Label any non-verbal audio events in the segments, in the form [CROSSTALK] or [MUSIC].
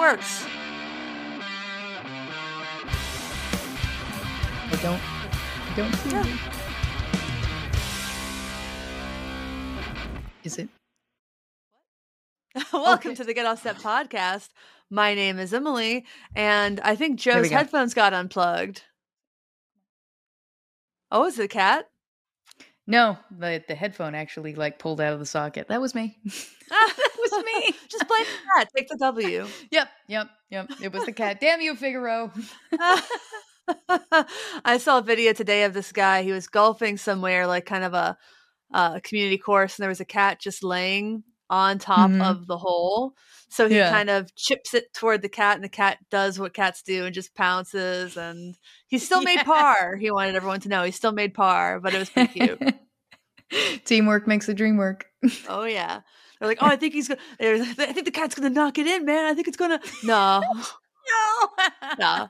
works. I don't. I don't see Yeah. Is it? [LAUGHS] Welcome Okay. to the Get Offset podcast. My name is Emily, and I think Joe's go. headphones got unplugged. Oh, is it a cat? No, the the headphone actually like pulled out of the socket. That was me. [LAUGHS] was me. [LAUGHS] Just blame the cat. Take the W. yep, yep, yep. It was the cat. [LAUGHS] Damn you, Figaro. [LAUGHS] I saw a video today of this guy. He was golfing somewhere, like kind of a, a community course, and there was a cat just laying on top Mhm. of the hole. So he Yeah. kind of chips it toward the cat, and the cat does what cats do and just pounces. And he still made Yeah. par. He wanted everyone to know he still made par, but it was pretty cute. Teamwork makes the dream work. oh yeah. They're like, oh, I think he's gonna. I think the cat's gonna knock it in, man. I think it's gonna. [LAUGHS] No, [LAUGHS] no. no.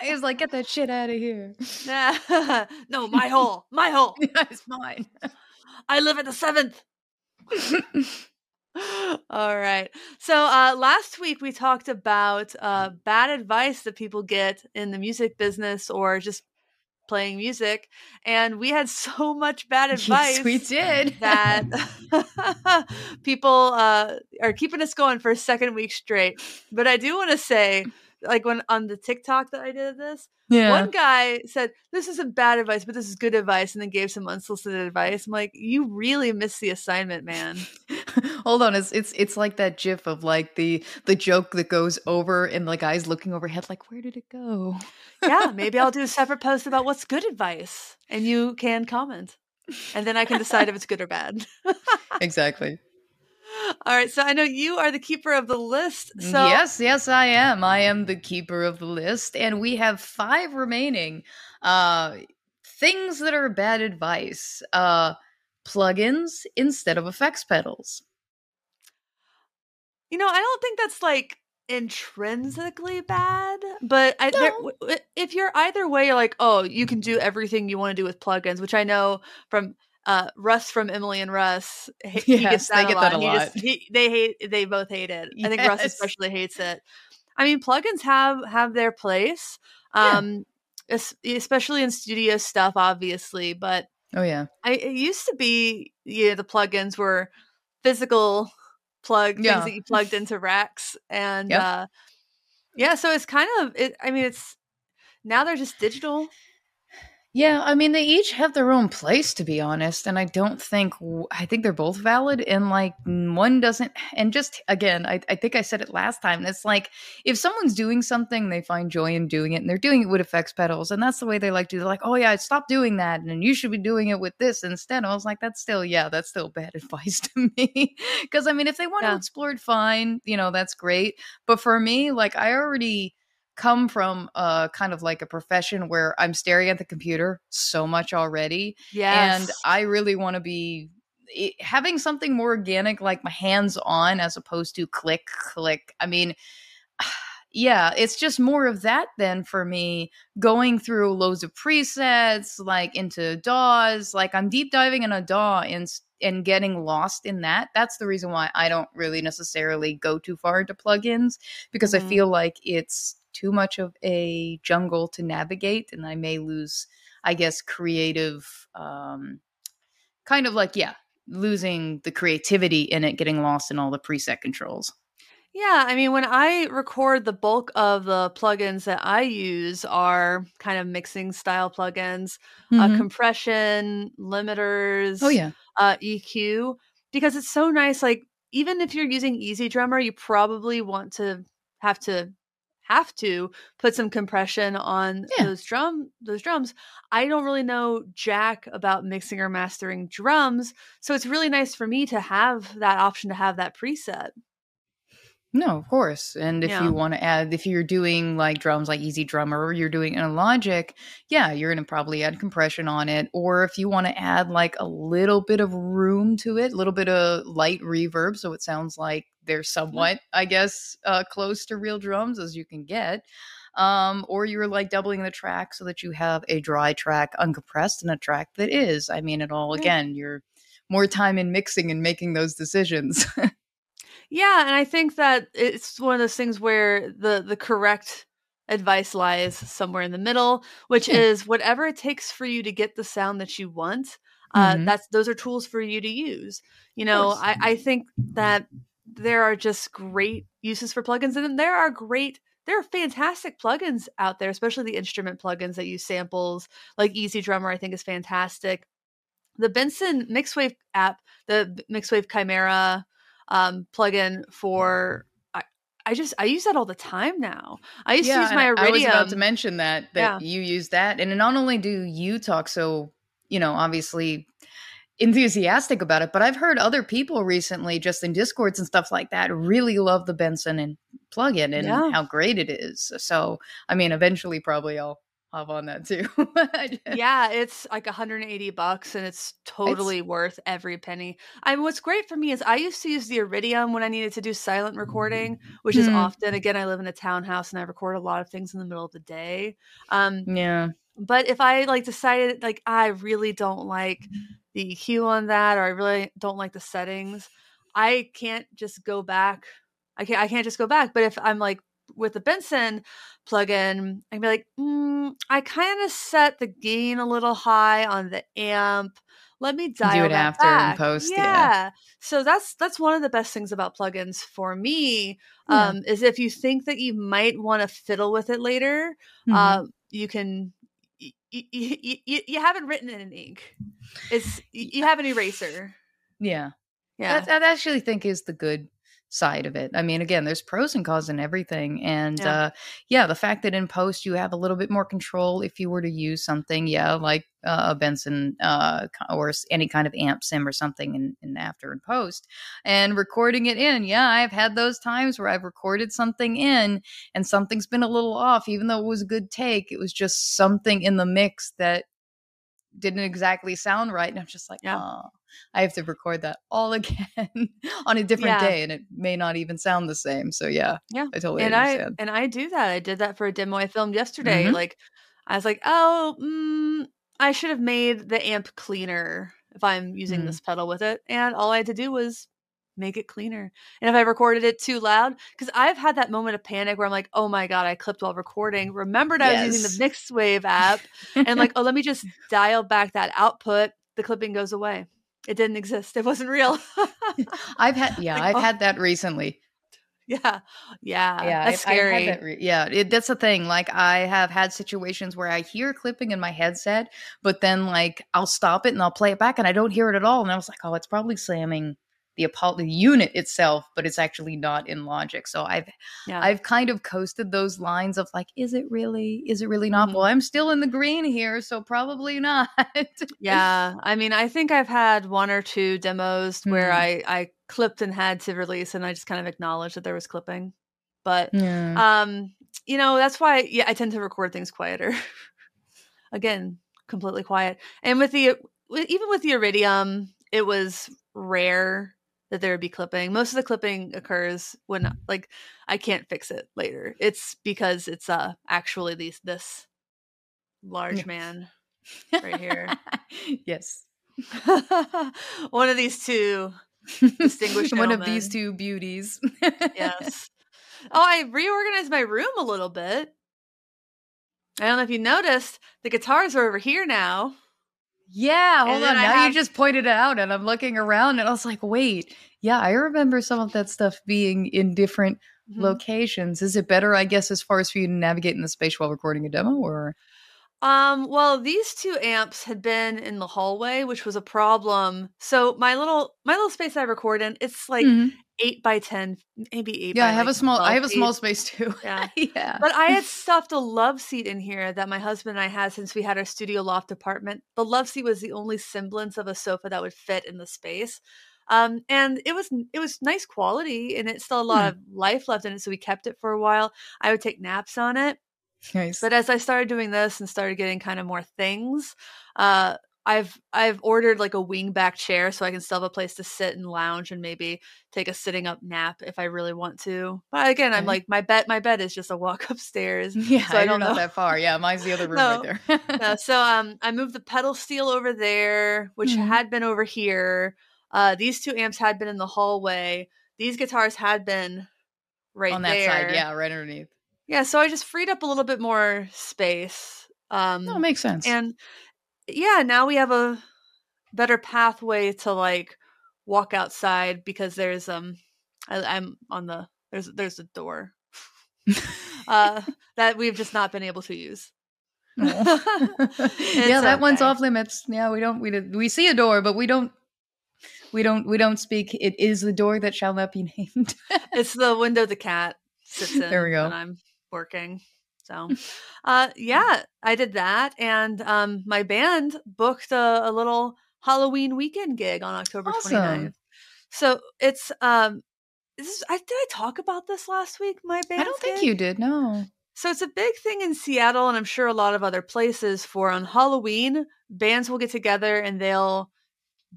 He was like, get that shit out of here. [LAUGHS] no, my hole, my hole. it's mine. I live at the seventh. All right. So uh, last week we talked about uh, bad advice that people get in the music business or just playing music, and we had [LAUGHS] so much bad advice yes, we did. that [LAUGHS] [LAUGHS] people uh, are keeping us going for a second week straight. But I do want to say, like when on the TikTok that I did this, yeah. one guy said, This isn't bad advice, but this is good advice, and then gave some unsolicited advice. I'm like, You really missed the assignment, man. [LAUGHS] Hold on, it's it's it's like that gif of like the the joke that goes over and the guy's looking overhead like where did it go? yeah, maybe I'll [LAUGHS] do a separate post about what's good advice, and you can comment. And then I can decide if it's good or bad. exactly. All right. So I know you are the keeper of the list. So yes, yes, I am. I am the keeper of the list, and we have five remaining uh things that are bad advice. Uh plugins instead of effects pedals. You know, I don't think that's like intrinsically bad, but I, No. w- if you're either way, you're like, oh, you can do everything you want to do with plugins, which I know from uh, Russ from Emily and Russ. [LAUGHS] he- he Yes, gets they that a get lot. that a he lot. he, they hate. They both hate it. I think Russ especially hates it. I mean, plugins have have their place, um, es- especially in studio stuff, obviously. But Oh yeah. I it used to be yeah the plugins were physical plug Yeah. things that you plugged into racks and Yep. uh yeah so it's kind of it I mean it's now they're just digital Yeah, I mean they each have their own place to be honest, and I don't think I think they're both valid and like one doesn't and just again, I, I think I said it last time. It's like if someone's doing something, they find joy in doing it and they're doing it with effects pedals, and that's the way they like to. They're like, oh yeah, stop doing that, and you should be doing it with this instead. I was like, that's still yeah, that's still bad [LAUGHS] advice to me. Because I mean, if they want to explore it, fine, you know, that's great. But for me, like I already come from uh kind of like a profession where I'm staring at the computer so much already yes and I really want to be it, having something more organic like my hands on as opposed to click click. I mean [SIGHS] yeah, it's just more of that then for me going through loads of presets like into DAWs, like I'm deep diving in a DAW and and getting lost in that. That's the reason why I don't really necessarily go too far into plugins because Mhm. I feel like it's too much of a jungle to navigate and I may lose I guess creative um kind of like yeah, losing the creativity in it getting lost in all the preset controls. yeah I mean when I record the bulk of the plugins that I use are kind of mixing style plugins uh, Mhm. compression limiters oh yeah. uh, EQ because it's so nice. Like even if you're using EZdrummer, you probably want to have to have to put some compression on Yeah. those drum those drums. I don't really know jack about mixing or mastering drums, so it's really nice for me to have that option to have that preset. No, of course. And if Yeah. you want to add, if you're doing like drums like EZdrummer or you're doing in a Logic, yeah, you're going to probably add compression on it. Or if you want to add like a little bit of room to it, a little bit of light reverb, so it sounds like they're somewhat, I guess, uh, close to real drums as you can get. Um, or you're like doubling the track so that you have a dry track uncompressed and a track that is. I mean, it all Yeah. again, you're more time in mixing and making those decisions. [LAUGHS] Yeah, and I think that it's one of those things where the the correct advice lies somewhere in the middle, which Yeah. is whatever it takes for you to get the sound that you want. Uh, Mhm. that's those are tools for you to use. You know. I, I think that there are just great uses for plugins, and there are great, there are fantastic plugins out there, especially the instrument plugins that use samples, like EZdrummer. I think is fantastic. The Benson Mixwave app, the Mixwave Chimera um, plugin for. I, I just I use that all the time now. I used to use my I- I was about to mention that that Yeah. you use that, and not only do you talk so, you know, obviously enthusiastic about it, but I've heard other people recently, just in discords and stuff like that, really love the Benson and plugin and Yeah. how great it is. So, I mean, eventually, probably I'll hop on that too. [LAUGHS] yeah, it's like 180 bucks and it's totally worth every penny. I mean, what's great for me is I used to use the Iridium when I needed to do silent recording, which is Hmm. often again I live in a townhouse and I record a lot of things in the middle of the day. Um, yeah. but if I like decided like I really don't like the EQ on that or I really don't like the settings, I can't just go back. I can't I can't just go back. But if I'm like with the Benson plugin, I'd be like, mm, I kind of set the gain a little high on the amp. Let me dial it that after back. post, yeah. yeah. So that's that's one of the best things about plugins for me. Yeah. Um, is if you think that you might want to fiddle with it later, Mhm. uh, you can you, you, you, you haven't written it in ink it's you have an eraser yeah. yeah That, I actually think is the good side of it. I mean, again, there's pros and cons in everything. And Yeah. uh yeah, the fact that in post you have a little bit more control if you were to use something, yeah, like uh, a Benson uh or any kind of amp sim or something in, in after and post and recording it in. Yeah, I've had those times where I've recorded something in and something's been a little off, even though it was a good take. It was just something in the mix that didn't exactly sound right. And I'm just like, Yeah. oh, I have to record that all again [LAUGHS] on a different Yeah. day, and it may not even sound the same. So yeah, yeah I totally and i and i do that i did that for a demo i filmed yesterday Mhm. like i was like oh mm, i should have made the amp cleaner if i'm using Mm. this pedal with it and all i had to do was make it cleaner and if i recorded it too loud because i've had that moment of panic where i'm like oh my god i clipped while recording remembered i was using the mixwave app and like [LAUGHS] oh let me just dial back that output the clipping goes away it didn't exist it wasn't real [LAUGHS] I've had [LAUGHS] yeah, like, I've oh. had that recently. yeah yeah yeah, that's I've scary that re- yeah, it, that's the thing. Like I have had situations where I hear clipping in my headset, but then like I'll stop it and I'll play it back, and I don't hear it at all. And I was like, oh, it's probably slamming the Apollo the unit itself, but it's actually not in Logic. So I've yeah I've kind of coasted those lines of like, is it really? Is it really not? Mhm. Well, I'm still in the green here, so probably not. [LAUGHS] Yeah, I mean, I think I've had one or two demos where Hmm. I I clipped and had to release, and I just kind of acknowledged that there was clipping. But yeah. um, you know, that's why yeah, I tend to record things quieter. [LAUGHS] Again, completely quiet. And with the even with the Iridium, it was rare that there would be clipping. Most of the clipping occurs when like I can't fix it later. It's because it's uh actually these this large Yeah. man [LAUGHS] right here. yes. [LAUGHS] one of these two [LAUGHS] Distinguished One of these two beauties. yes oh i reorganized my room a little bit i don't know if you noticed the guitars are over here now Yeah, hold on. Now have- you just pointed it out, and I'm looking around, and I was like, wait, yeah, I remember some of that stuff being in different Mhm. locations. Is it better, I guess, as far as for you to navigate in the space while recording a demo, or? Um, well, these two amps had been in the hallway, which was a problem. So my little my little space I record in, it's like Mhm. Eight by ten, maybe eight. yeah, by I have like a small, I have a feet. small space too. [LAUGHS] Yeah. yeah. But I had [LAUGHS] stuffed a love seat in here that my husband and I had since we had our studio loft apartment. The love seat was the only semblance of a sofa that would fit in the space. Um, and it was it was nice quality and it still had a lot Hmm. of life left in it, so we kept it for a while. I would take naps on it. nice. But as I started doing this and started getting kind of more things, uh, I've I've ordered like a wing back chair so I can still have a place to sit and lounge and maybe take a sitting up nap if I really want to. But again, I'm like my bed my bed is just a walk [LAUGHS] upstairs. [LAUGHS] yeah, so I don't know. that far. Yeah, mine's the other [LAUGHS] room No. right there. Uh, so um, I moved the pedal steel over there, which Mhm. had been over here. Uh, these two amps had been in the hallway. these guitars had been right on that there. side. Yeah, right underneath. Yeah, so I just freed up a little bit more space. Um No, it makes sense. and yeah, now we have a better pathway to like walk outside because there's um I, I'm on the there's there's a door [LAUGHS] uh [LAUGHS] that we've just not been able to use. [LAUGHS] Yeah, that one's off limits. Yeah, we don't we we see a door, but we don't we don't we don't speak. It is the door that shall not be named. it's the window the cat sits in There we go. when I'm working. So, [LAUGHS] uh, yeah, I did that, and um, my band booked a, a little Halloween weekend gig on October Awesome. 29th. So it's um, this is, I did I talk about this last week? My band. I don't think you did. No. So it's a big thing in Seattle, and I'm sure a lot of other places. For on Halloween, bands will get together and they'll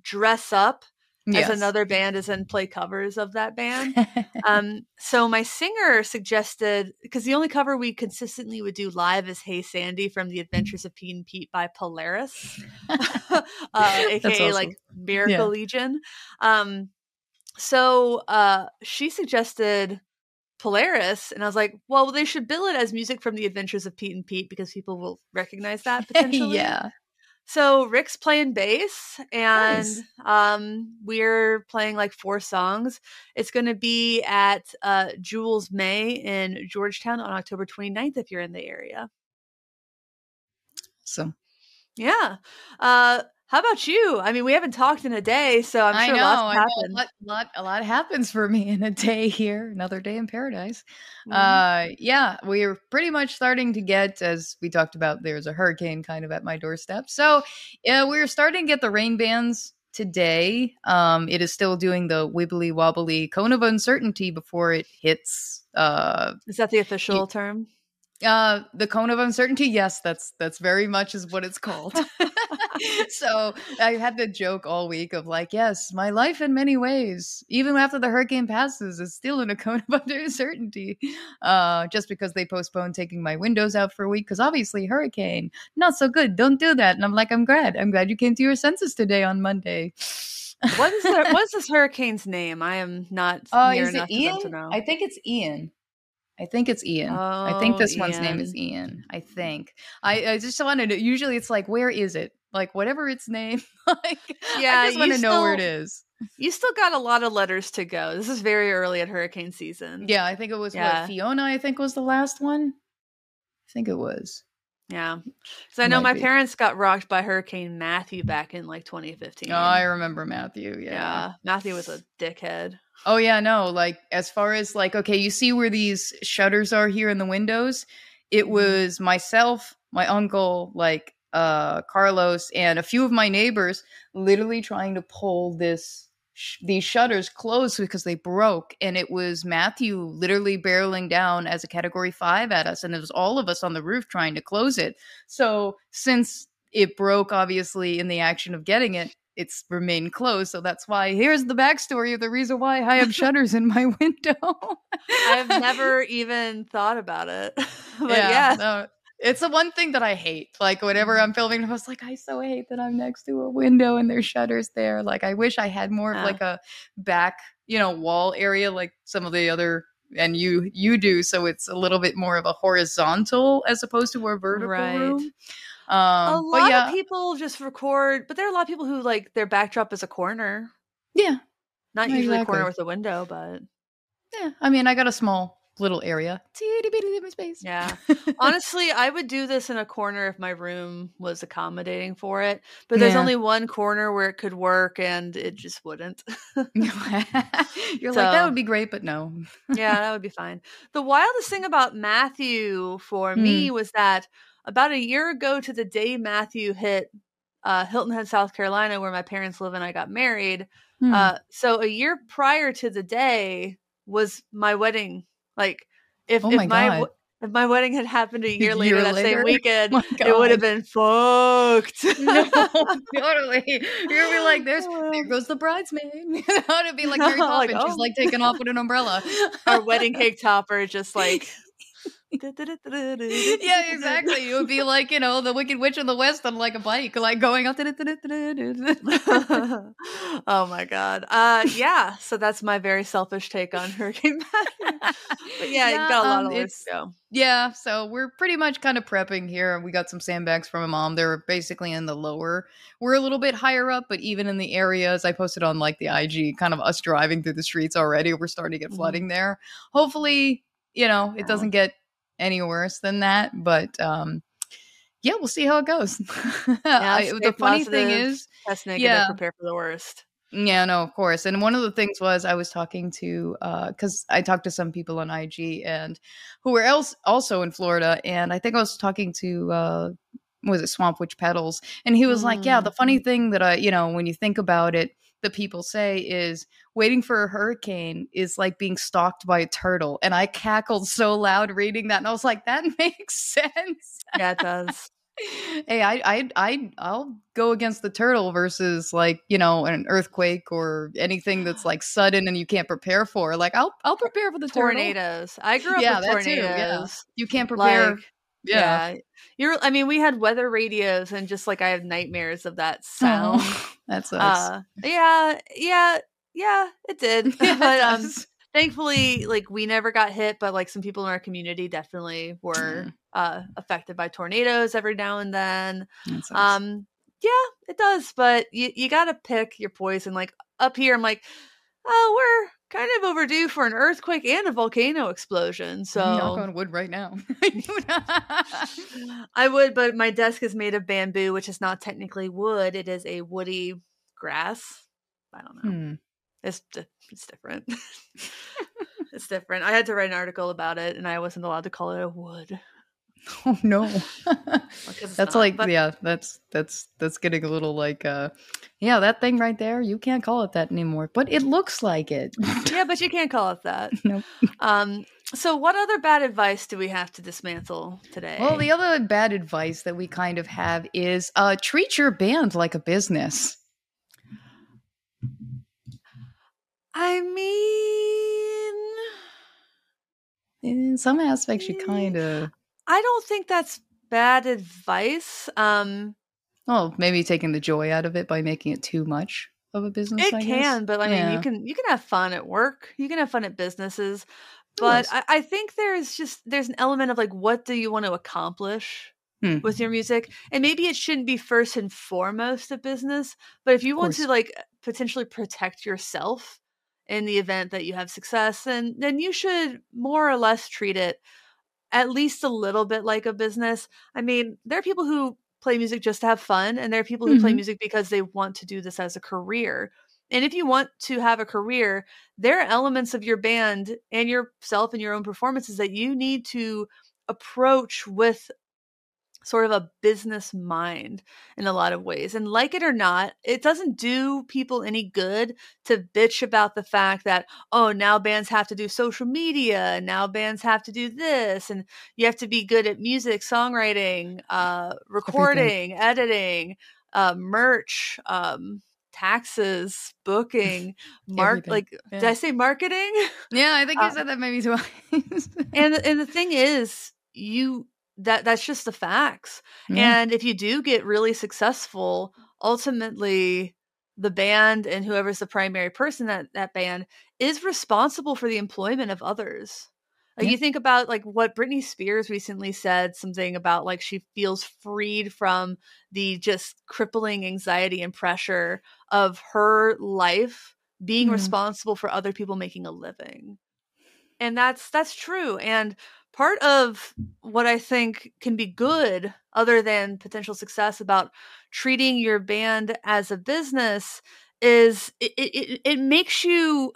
dress up Yes. as another band is and play covers of that band. [LAUGHS] um, so my singer suggested because the only cover we consistently would do live is "Hey Sandy" from The Adventures of Pete and Pete by Polaris, [LAUGHS] uh, [LAUGHS] aka awesome. like Miracle Yeah. Legion. Um, so uh, she suggested Polaris, and I was like, well, they should bill it as music from The Adventures of Pete and Pete because people will recognize that potentially. yeah. So Rick's playing bass and Nice. um we're playing like four songs. It's going to be at uh Jules Maes in Georgetown on October 29th if you're in the area. So Yeah. Uh how about you? I mean, we haven't talked in a day, so I'm sure know, lots I know. A happened. lot, lot, a lot happens for me in a day here. Another day in paradise. Mhm. Uh, yeah, we're pretty much starting to get, as we talked about, there's a hurricane kind of at my doorstep. So, yeah, we're starting to get the rain bands today. Um, it is still doing the wibbly wobbly cone of uncertainty before it hits. Uh, Is that the official term? uh, the cone of uncertainty. Yes, that's that's very much is what it's called. [LAUGHS] [LAUGHS] so I had the joke all week of like, yes, my life in many ways, even after the hurricane passes, is still in a cone [LAUGHS] of uncertainty. Uh, just because they postponed taking my windows out for a week, because obviously hurricane, not so good. Don't do that. And I'm like, I'm glad. I'm glad you came to your senses today on Monday. What is the, what is this [LAUGHS] hurricane's name? I am not Uh, is it enough to them Ian? I think it's Ian. I think it's Ian. I think Oh, this one's name is Ian. I think. I, I just wanted to. Usually, it's like, where is it? Like whatever its name. [LAUGHS] like, Yeah, I just want to know where it is. You still got a lot of letters to go. This is very early at hurricane season. Yeah, I think it was Yeah. what Fiona. I think was the last one. I think it was. Yeah. So I know Might my be. parents got rocked by Hurricane Matthew back in like 2015. Oh, I remember Matthew. yeah. Yeah. Matthew was a dickhead. Oh yeah, no. Like as far as like, okay, you see where these shutters are here in the windows. It Mhm. was myself, my uncle, like uh Carlos, and a few of my neighbors literally trying to pull this sh- these shutters closed because they broke and it was matthew literally barreling down as a category five at us and it was all of us on the roof trying to close it so since it broke obviously in the action of getting it it's remained closed so that's why here's the backstory of the reason why i have [LAUGHS] shutters in my [LAUGHS] window I've never even thought about it. [LAUGHS] but yeah. no, it's the one thing that I hate. Like whenever I'm filming, I was like, I so hate that I'm next to a window and there's shutters there. Like I wish I had more Yeah. of like a back, you know, wall area like some of the other and you you do. So it's a little bit more of a horizontal as opposed to a vertical Right. room. a Um, but lot yeah, of people just record, but there are a lot of people who like their backdrop is a corner. yeah, Not usually a corner with a window, but yeah. I mean, I got a small little area, teeny bitty little space. yeah. [LAUGHS] Honestly, I would do this in a corner if my room was accommodating for it. But there's Yeah. only one corner where it could work and it just wouldn't. [LAUGHS] You're like [LAUGHS] that would be great, but no. yeah, that would be fine. The wildest thing about Matthew for me was that about a year ago to the day Matthew hit uh, Hilton Head, South Carolina, where my parents live and I got married. Hmm. Uh, so a year prior to the day was my wedding. Like if, Oh if my my God. if my wedding had happened a year year later that later? same [LAUGHS] weekend, my it would have been fucked. [LAUGHS] no, [LAUGHS] totally. Gonna be like, "There's there goes the bridesmaid." You know, to be like Mary Like, Poppins. She's oh. like taking off with an umbrella. Our wedding cake topper just like yeah, exactly. It would be [LAUGHS] like, you know, the Wicked Witch of the West on like a bike, like going up. [LAUGHS] oh my god. Uh yeah, so that's my very selfish take on Hurricane Matthew. [LAUGHS] But yeah, yeah got a lot um, of ways to go. Yeah, so we're pretty much kind of prepping here. We got some sandbags from my mom. They're basically in the lower. We're a little bit higher up, but even in the areas I posted on like the IG, kind of us driving through the streets already, we're starting to get mm-hmm. flooding there. Hopefully, you know, it doesn't get any worse than that, but um yeah, we'll see how it goes. [LAUGHS] Yeah, I, the funny thing is, test negative, yeah, prepare for the worst. Yeah, no, of course. And one of the things was I was talking to because uh, I talked to some people on IG and who were else also in Florida, and I think I was talking to uh, was it Swamp Witch Pedals, and he was mm. like, "Yeah, the funny thing that I, you know, when you think about it." The people say is waiting for a hurricane is like being stalked by a turtle. And I cackled so loud reading that. And I was like, that [LAUGHS] makes sense. Yeah, it does hey, I, I, I, I'll go against the turtle versus like you know an earthquake or anything that's like sudden and you can't prepare for. Like I'll, I'll prepare for the tornadoes. Turtle. I grew up yeah, with tornadoes. Too, yeah. You can't prepare. Like, yeah. yeah. You're I mean, we had weather radios and just like I have nightmares of that sound. [LAUGHS] Oh, that's us. Uh, yeah, yeah, yeah, it did. [LAUGHS] Yeah, [LAUGHS] but um thankfully like we never got hit but like some people in our community definitely were mm. uh affected by tornadoes every now and then um yeah it does but you, you gotta pick your poison like up here i'm like oh we're kind of overdue for an earthquake and a volcano explosion [LAUGHS] so knock on wood right now [LAUGHS] i would but my desk is made of bamboo which is not technically wood it is a woody grass i don't know hmm. It's it's different. [LAUGHS] it's different. I had to write an article about it, and I wasn't allowed to call it a wood. [LAUGHS] Oh no, that's like but- yeah, that's that's that's getting a little like uh, yeah, that thing right there. You can't call it that anymore, but it looks like it. [LAUGHS] yeah, but you can't call it that. No. Nope. Um. So, what other bad advice do we have to dismantle today? Well, the other bad advice that we kind of have is uh, treat your band like a business. I mean, in some aspects, you kind of. I don't think that's bad advice. Um, well, maybe taking the joy out of it by making it too much of a business. It I can, guess. but I yeah. mean, you can you can have fun at work. You can have fun at businesses, but I, I, think there's just there's an element of like, what do you want to accomplish? Hmm. With your music, and maybe it shouldn't be first and foremost a business, but if you want to like potentially protect yourself, in the event that you have success, then then you should more or less treat it at least a little bit like a business. I mean, there are people who play music just to have fun, and there are people who mm-hmm. play music because they want to do this as a career. And if you want to have a career, there are elements of your band and yourself and your own performances that you need to approach with sort of a business mind in a lot of ways. And like it or not, it doesn't do people any good to bitch about the fact that, oh, now bands have to do social media, and now bands have to do this, and you have to be good at music, songwriting, uh, recording, Everything. editing, uh, merch, um, taxes, booking, [LAUGHS] mark like yeah. did I say marketing? Yeah, I think uh, you said that maybe twice. and and the [LAUGHS] thing is, you that that's just the facts. And if you do get really successful, ultimately the band and whoever's the primary person that that band is responsible for the employment of others. Like yeah. you think about like what Britney Spears recently said something about like she feels freed from the just crippling anxiety and pressure of her life being mm. responsible for other people making a living. And that's that's true and part of what I think can be good, other than potential success, about treating your band as a business is it, it, it makes you,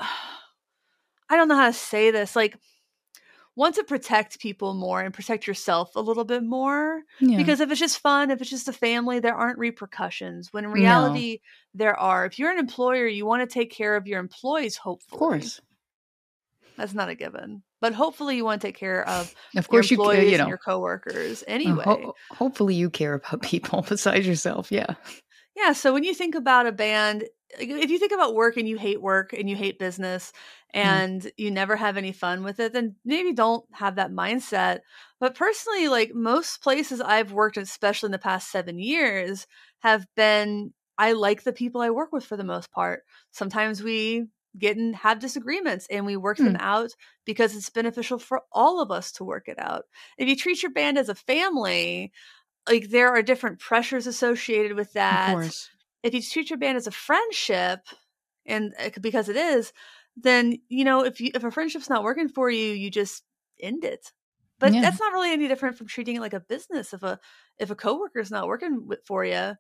I don't know how to say this, like, want to protect people more and protect yourself a little bit more. Yeah. Because if it's just fun, if it's just a family, there aren't repercussions. When in reality, no. there are. If you're an employer, you want to take care of your employees, hopefully. Of course. That's not a given but hopefully you want to take care of of course your employees you, you know, and your coworkers uh, anyway ho- hopefully you care about [LAUGHS] people besides yourself yeah yeah so when you think about a band if you think about work and you hate work and you hate business Mm. and you never have any fun with it, then maybe don't have that mindset. But personally, like most places I've worked, especially in the past seven years, have been I like the people I work with for the most part. Sometimes we get and have disagreements and we work them Hmm. out because it's beneficial for all of us to work it out. If you treat your band as a family, like there are different pressures associated with Of that course. if you treat your band as a friendship and because it is then you know if you if a friendship's not working for you you just end it but Yeah. that's not really any different from treating it like a business if a if a coworker's not working with, for you,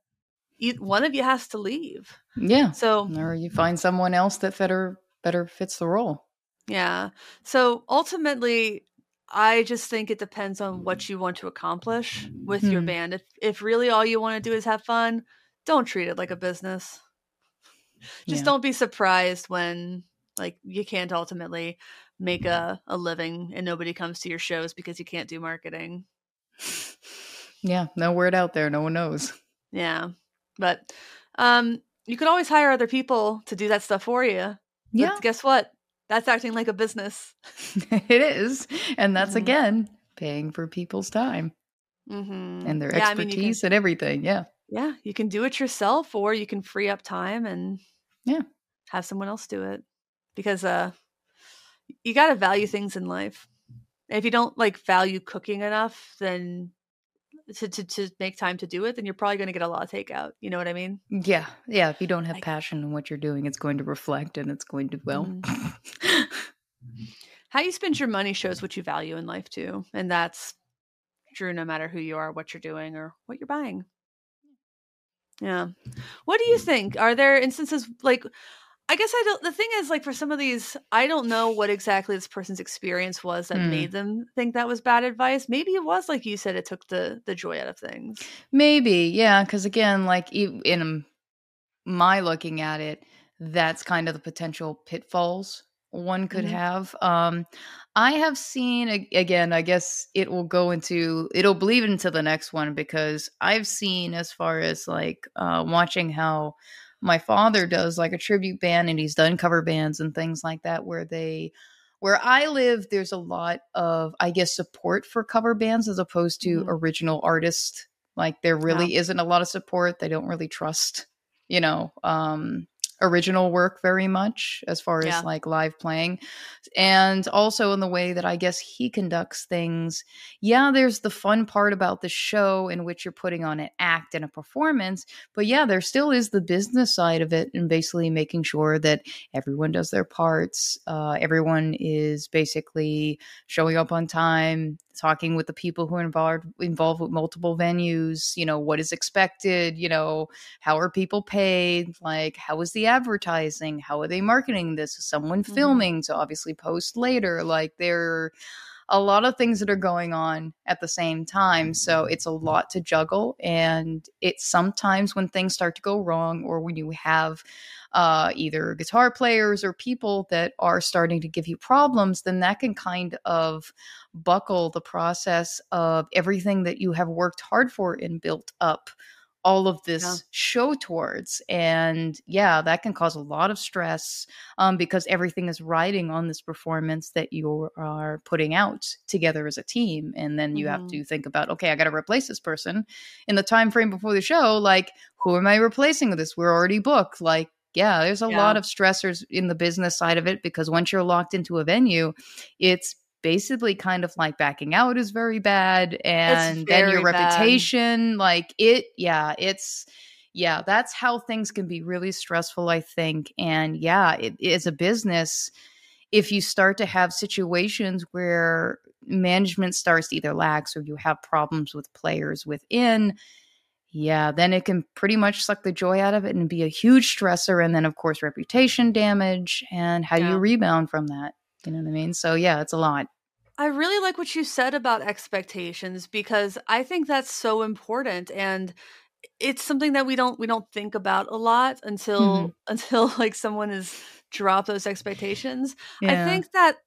you one of you has to leave Yeah. so Or you find someone else that better better fits the role. yeah so ultimately i just think it depends on what you want to accomplish with your Hmm. band if if really all you want to do is have fun don't treat it like a business just Yeah. don't be surprised when like you can't ultimately make a, a living and nobody comes to your shows because you can't do marketing [LAUGHS] Yeah. No word out there. No one knows. yeah but um you could always hire other people to do that stuff for you but Yeah. guess what that's acting like a business [LAUGHS] it is. And that's Mhm. again paying for people's time mm-hmm. and their yeah, I mean, can- expertise and everything. Yeah. yeah you can do it yourself or you can free up time and Yeah. have someone else do it because uh you got to value things in life if you don't like value cooking enough then to, to, to make time to do it then you're probably going to get a lot of takeout you know what i mean Yeah. Yeah. If you don't have Like- passion in what you're doing, it's going to reflect and it's going to, well, Mm-hmm. [LAUGHS] how you spend your money shows what you value in life too and that's true no matter who you are what you're doing or what you're buying yeah what do you think are there instances like i guess i don't the thing is like for some of these i don't know what exactly this person's experience was that Hmm. made them think that was bad advice maybe it was like you said it took the the joy out of things Maybe, yeah, because again, like in my looking at it, that's kind of the potential pitfalls one could Mhm. have. Um, I have seen again. I guess it will go into it'll bleed into the next one because I've seen as far as like uh, watching how my father does like a tribute band and he's done cover bands and things like that where they where I live, there's a lot of, I guess, support for cover bands as opposed to Mhm. original artists. Like there really isn't a lot of support. They don't really trust, you know, um, original work very much as far Yeah. as like live playing. And also in the way that I guess he conducts things. Yeah, there's the fun part about the show in which you're putting on an act and a performance. But yeah, there still is the business side of it and basically making sure that everyone does their parts. Uh, everyone is basically showing up on time, talking with the people who are involved involved with multiple venues. You know what is expected. You know how are people paid? Like how is the advertising? How are they marketing this? Is someone Mhm. filming to obviously post later? Like there are a lot of things that are going on at the same time. So it's a lot to juggle. And it's sometimes when things start to go wrong or when you have uh, either guitar players or people that are starting to give you problems, then that can kind of buckle the process of everything that you have worked hard for and built up all of this Yeah. show towards. And yeah that can cause a lot of stress um, because everything is riding on this performance that you are putting out together as a team. And then you have Mhm. to think about okay i got to replace this person. In the time frame before the show like who am i replacing with this? We're already booked. Like yeah there's a Yeah. lot of stressors in the business side of it because once you're locked into a venue it's basically kind of like backing out is very bad and then your very bad. reputation like it yeah it's yeah that's how things can be really stressful i think and yeah it is a business if you start to have situations where management starts to either lax or you have problems with players within yeah then it can pretty much suck the joy out of it and be a huge stressor and then of course reputation damage and how do you rebound from that? You know what i mean? So yeah it's a lot. I really like what you said about expectations because I think that's so important and it's something that we don't we don't think about a lot until Mhm. [LAUGHS] until like someone has dropped those expectations. yeah. I think that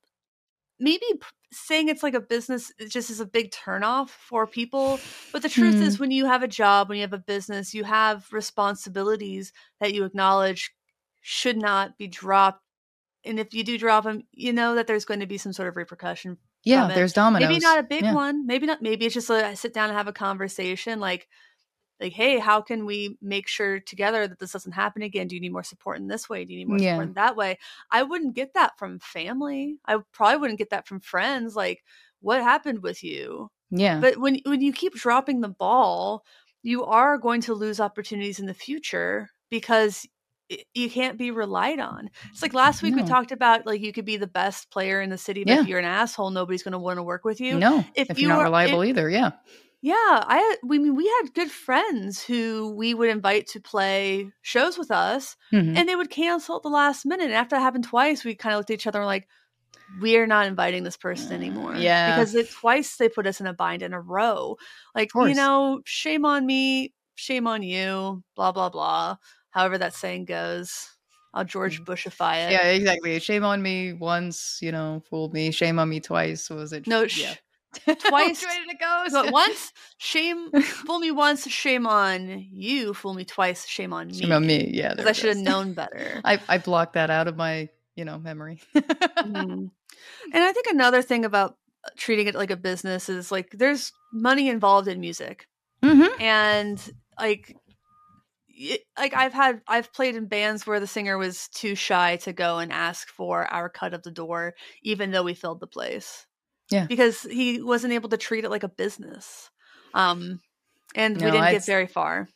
maybe saying it's like a business it just is a big turnoff for people. But the truth Hmm. is when you have a job, when you have a business, you have responsibilities that you acknowledge should not be dropped. And if you do drop them, you know that there's going to be some sort of repercussion. Yeah, there's dominoes. Maybe not a big Yeah. one. Maybe not. Maybe it's just a sit down and have a conversation. Like, like, hey, how can we make sure together that this doesn't happen again? Do you need more support in this way? Do you need more Yeah. support in that way? I wouldn't get that from family. I probably wouldn't get that from friends. Like, what happened with you? Yeah. But when when you keep dropping the ball, you are going to lose opportunities in the future because you can't be relied on. It's like last week we talked about like you could be the best player in the city, but Yeah. if you're an asshole, nobody's going to want to work with you. no, if if, you you're not are- reliable if- either, yeah. Yeah, I we mean we had good friends who we would invite to play shows with us, Mhm. and they would cancel at the last minute. And after that happened twice, we kind of looked at each other and were like, "We're not inviting this person anymore." Yeah. because it, twice they put us in a bind in a row. Like you know, shame on me, shame on you, blah blah blah. However that saying goes, I'll George Bushify it. Mm. Yeah, exactly. Shame on me once, you know, fooled me. Shame on me twice. What was it? No, sh- yeah. [LAUGHS] twice- Which way did it go? So [LAUGHS] once, shame, fool me once, shame on you, fool me twice, shame on me. Shame on me. Yeah. Because I should have known [LAUGHS] better. I, I blocked that out of my, you know, memory. Mhm. And I think another thing about uh, treating it like a business is like there's money involved in music. mm-hmm. and like it, like I've had I've played in bands where the singer was too shy to go and ask for our cut of the door even though we filled the place. Yeah. Because he wasn't able to treat it like a business. Um and we didn't I'd get very far.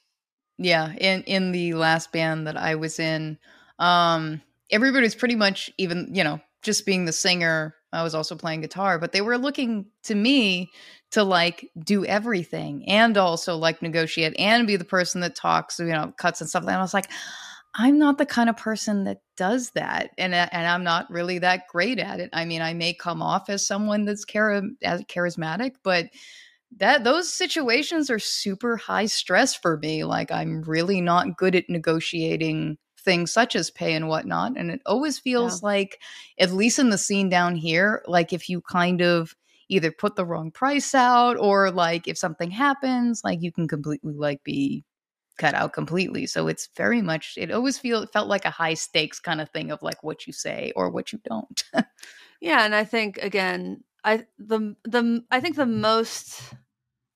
yeah in in the last band that i was in um everybody's pretty much even you know just being the singer i was also playing guitar but they were looking to me to like do everything and also like negotiate and be the person that talks you know cuts and stuff and i was like i'm not the kind of person that does that and uh, and i'm not really that great at it. I mean i may come off as someone that's chari- as charismatic but that those situations are super high stress for me like i'm really not good at negotiating things such as pay and whatnot and it always feels like at least in the scene down here like if you kind of either put the wrong price out or like if something happens like you can completely like be cut out completely so it's very much it always feel it felt like a high stakes kind of thing of like what you say or what you don't Yeah, and I think again, I the the I think the most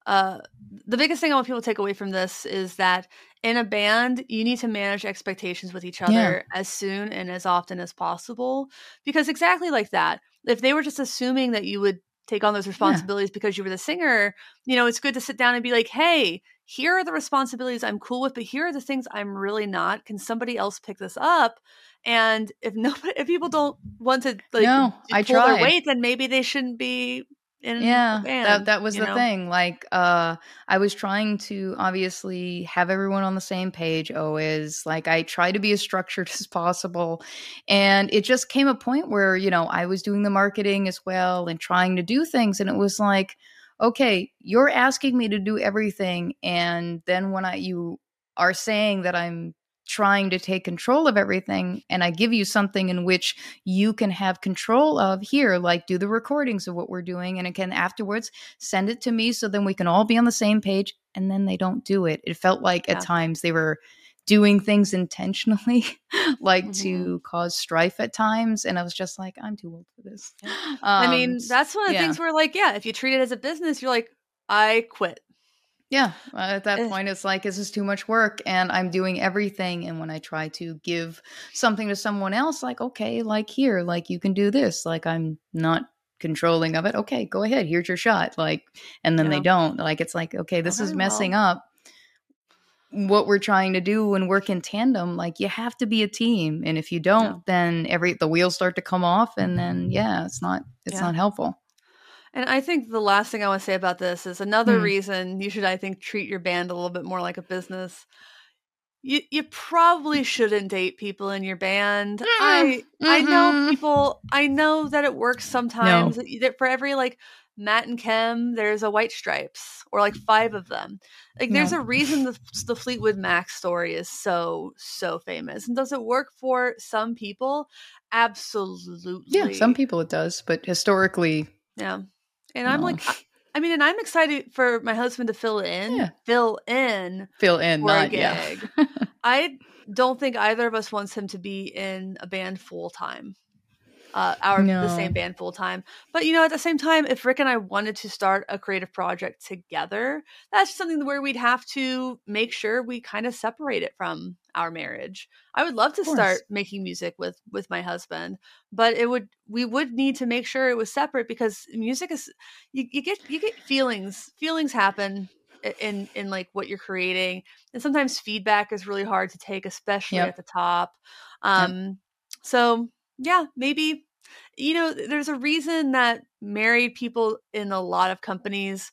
uh the biggest thing I want people to take away from this is that in a band, you need to manage expectations with each other Yeah. as soon and as often as possible. Because exactly like that, if they were just assuming that you would take on those responsibilities because you were the singer, you know, it's good to sit down and be like, hey, here are the responsibilities I'm cool with, but here are the things I'm really not. Can somebody else pick this up? And if [LAUGHS] nobody, if people don't want to like No, I pull their tried. weight, then maybe they shouldn't be in yeah band. that that was the know? thing like uh i was trying to obviously have everyone on the same page always like i try to be as structured [LAUGHS] as possible and it just came a point where you know i was doing the marketing as well and trying to do things and it was like okay you're asking me to do everything and then when i you are saying that i'm trying to take control of everything and i give you something in which you can have control of here like do the recordings of what we're doing and again afterwards send it to me so then we can all be on the same page and then they don't do it it felt like Yeah. at times they were doing things intentionally [LAUGHS] like Mhm. to cause strife at times and i was just like i'm too old for this I mean, Um, that's one of the yeah. things where, like, yeah, if you treat it as a business, you're like, I quit. Yeah, uh, at that point, it's like this is too much work, and I'm doing everything. And when I try to give something to someone else, like okay, like here, like you can do this, like I'm not controlling of it. Okay, go ahead. Here's your shot. Like, and then they don't. Like it's like okay, this is messing well. up what we're trying to do and work in tandem. Like you have to be a team, and if you don't, Yeah. then every the wheels start to come off, and then yeah, it's not it's Yeah. not helpful. And I think the last thing I want to say about this is another Hmm. reason you should, I think, treat your band a little bit more like a business. You you probably shouldn't date people in your band. I I know people. I know that it works sometimes. That for every like Matt and Kim, there's a White Stripes or like five of them. Like there's No. a reason the the Fleetwood Mac story is so so famous. And does it work for some people? Absolutely. Yeah, some people it does, but historically, Yeah. And I'm like, I, I mean, and I'm excited for my husband to fill in, Yeah. fill in fill in, not yeah. gig. [LAUGHS] I don't think either of us wants him to be in a band full time. Uh, our No. the same band full time, but you know, at the same time, if Rick and I wanted to start a creative project together, that's something where we'd have to make sure we kind of separate it from our marriage. I would love to start making music with with my husband, but it would we would need to make sure it was separate because music is you, you get you get feelings feelings happen in in like what you're creating and sometimes feedback is really hard to take especially Yep. at the top um so yeah maybe you know there's a reason that married people in a lot of companies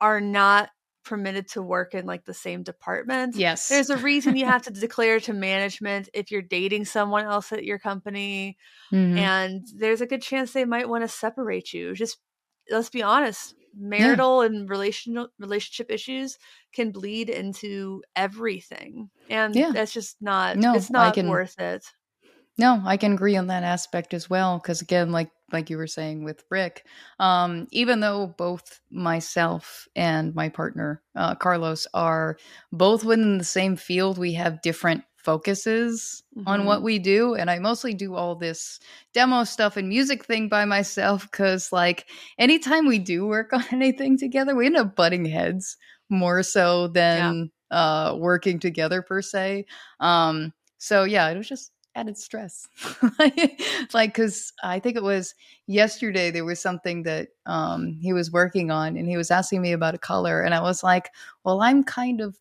are not permitted to work in like the same department Yes. there's a reason you have to declare to management if you're dating someone else at your company Mhm. and there's a good chance they might want to separate you just let's be honest marital and relational relationship issues can bleed into everything and Yeah. that's just not No, it's not can- worth it No, I can agree on that aspect as well. Because again, like like you were saying with Rick, um, even though both myself and my partner uh, Carlos are both within the same field, we have different focuses on what Mhm. we do, and I mostly do all this demo stuff and music thing by myself. Because like anytime we do work [LAUGHS] on anything together, we end up butting heads more so than uh, working together per se. Um, so yeah, it was just added stress. [LAUGHS] like, because I think it was yesterday there was something that um, he was working on, and he was asking me about a color, and I was like, "Well, I'm kind of."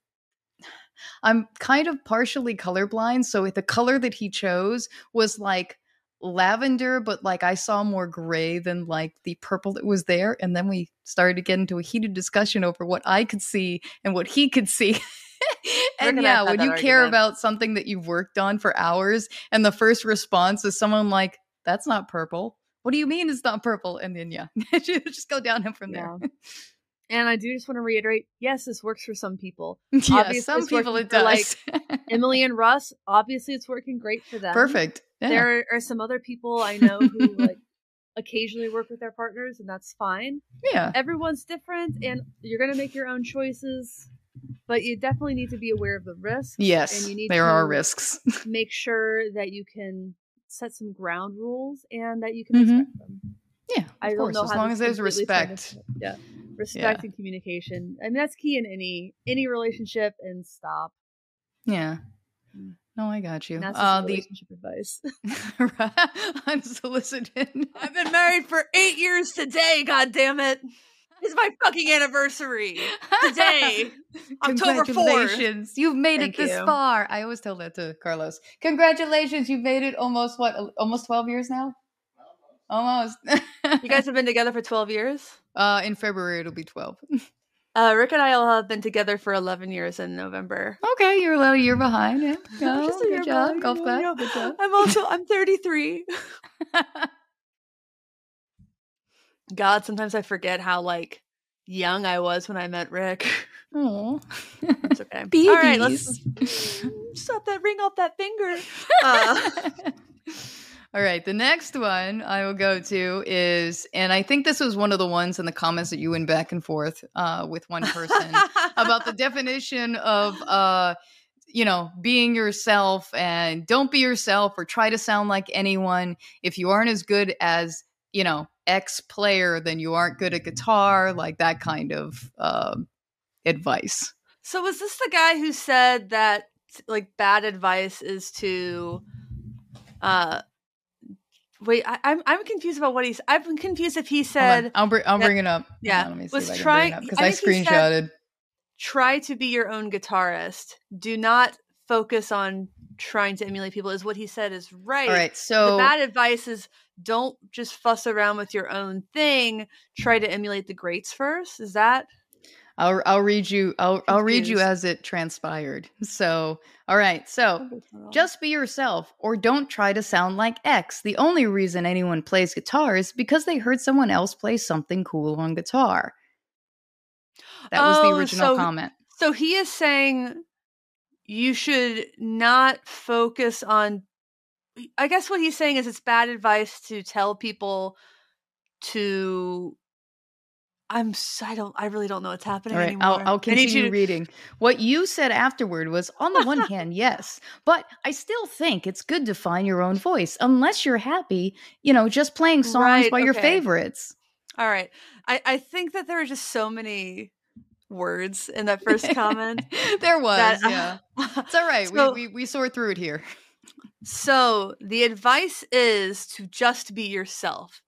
I'm kind of partially colorblind, so the color that he chose was like lavender, but like I saw more gray than like the purple that was there. And then we started to get into a heated discussion over what I could see and what he could see. [LAUGHS] and yeah, when you care about something that you've worked on for hours, and the first response is someone like, "That's not purple." What do you mean it's not purple? And then yeah, [LAUGHS] just go down from there. Yeah. [LAUGHS] and i do just want to reiterate yes this works for some people Yeah, Obviously, some people it for, like, does. emily and russ obviously it's working great for them Perfect. Yeah. there are some other people i know who like occasionally work with their partners and that's fine yeah. everyone's different and you're going to make your own choices but you definitely need to be aware of the risks Yes, and you need there are risks. [LAUGHS] make sure that you can set some ground rules and that you can Mhm. respect them Yeah, of I don't course, know as long as there's respect. yeah respect and communication and that's key in any any relationship and stop Yeah. Mm. No, I got you. That's Uh, just the relationship advice [LAUGHS] [LAUGHS] unsolicited. i've been married for eight years today god damn it it's my fucking anniversary today [LAUGHS] October 4th. Congratulations. You've made Thank it this you. far. I always tell that to Carlos. Congratulations. You've made it almost what? Almost 12 years now? Almost. you guys [LAUGHS] have been together for 12 years uh in February it'll be 12. uh rick and i will have been together for 11 years in november Okay, you're a little year behind. Yeah. Go, [LAUGHS] Just a good year job. behind, Golf you clap. Good job. i'm also i'm 33 god sometimes i forget how like young i was when i met rick. [LAUGHS] It's okay. All right let's [LAUGHS] stop that ring off that finger. Uh, [LAUGHS] All right, the next one I will go to is, and I think this was one of the ones in the comments that you went back and forth uh, with one person about the definition of, uh, you know, being yourself and don't be yourself or try to sound like anyone. If you aren't as good as, you know, X player, then you aren't good at guitar, like that kind of uh, advice. So was this the guy who said that like bad advice is to uh wait, I, I'm I'm confused about what he's I've been confused if he said I'll, bring, I'll that- bring it up. Yeah, on, let me was trying- because I I, he said- screenshotted. try to be your own guitarist. Do not focus on trying to emulate people is what he said is right. All right, So The bad advice is don't just fuss around with your own thing. Try to emulate the greats first. Is that I'll I'll read you I'll I'll read you as it transpired. [LAUGHS] So, all right. So, just be yourself or don't try to sound like X. The only reason anyone plays guitar is because they heard someone else play something cool on guitar. That was Oh, the original so- comment. So he is saying you should not focus on. I guess what he's saying is it's bad advice to tell people to I'm I don't I really don't know what's happening All right, anymore. I'll, I'll continue to... reading. What you said afterward was on the one hand, yes, but I still think it's good to find your own voice, unless you're happy, you know, just playing songs right, by okay. your favorites. All right, I I think that there are just so many words in that first [LAUGHS] comment. there was, that, yeah. [LAUGHS] it's all right. So, we, we we sort through it here. So the advice is to just be yourself.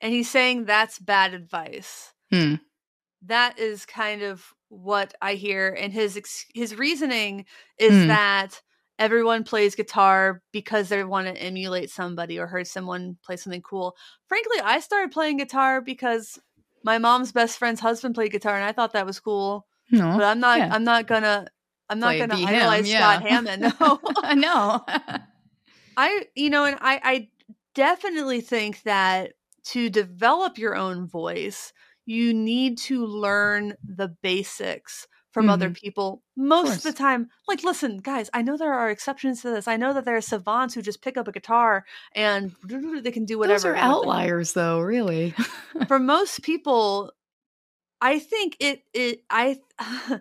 And he's saying that's bad advice. Hmm. That is kind of what I hear. And his ex- his reasoning is hmm. that everyone plays guitar because they want to emulate somebody or heard someone play something cool. Frankly, I started playing guitar because my mom's best friend's husband played guitar and I thought that was cool. No, but I'm not yeah. I'm not gonna I'm not gonna idolize him, yeah. Scott [LAUGHS] Hammond. No. I know. [LAUGHS] I you know, and I I definitely think that to develop your own voice, you need to learn the basics from mm-hmm. other people most of, of, the time. Like, listen, guys, I know there are exceptions to this. I know that there are savants who just pick up a guitar and [LAUGHS] they can do whatever. Those are outliers, though, really. [LAUGHS] For most people, I think it it I [LAUGHS]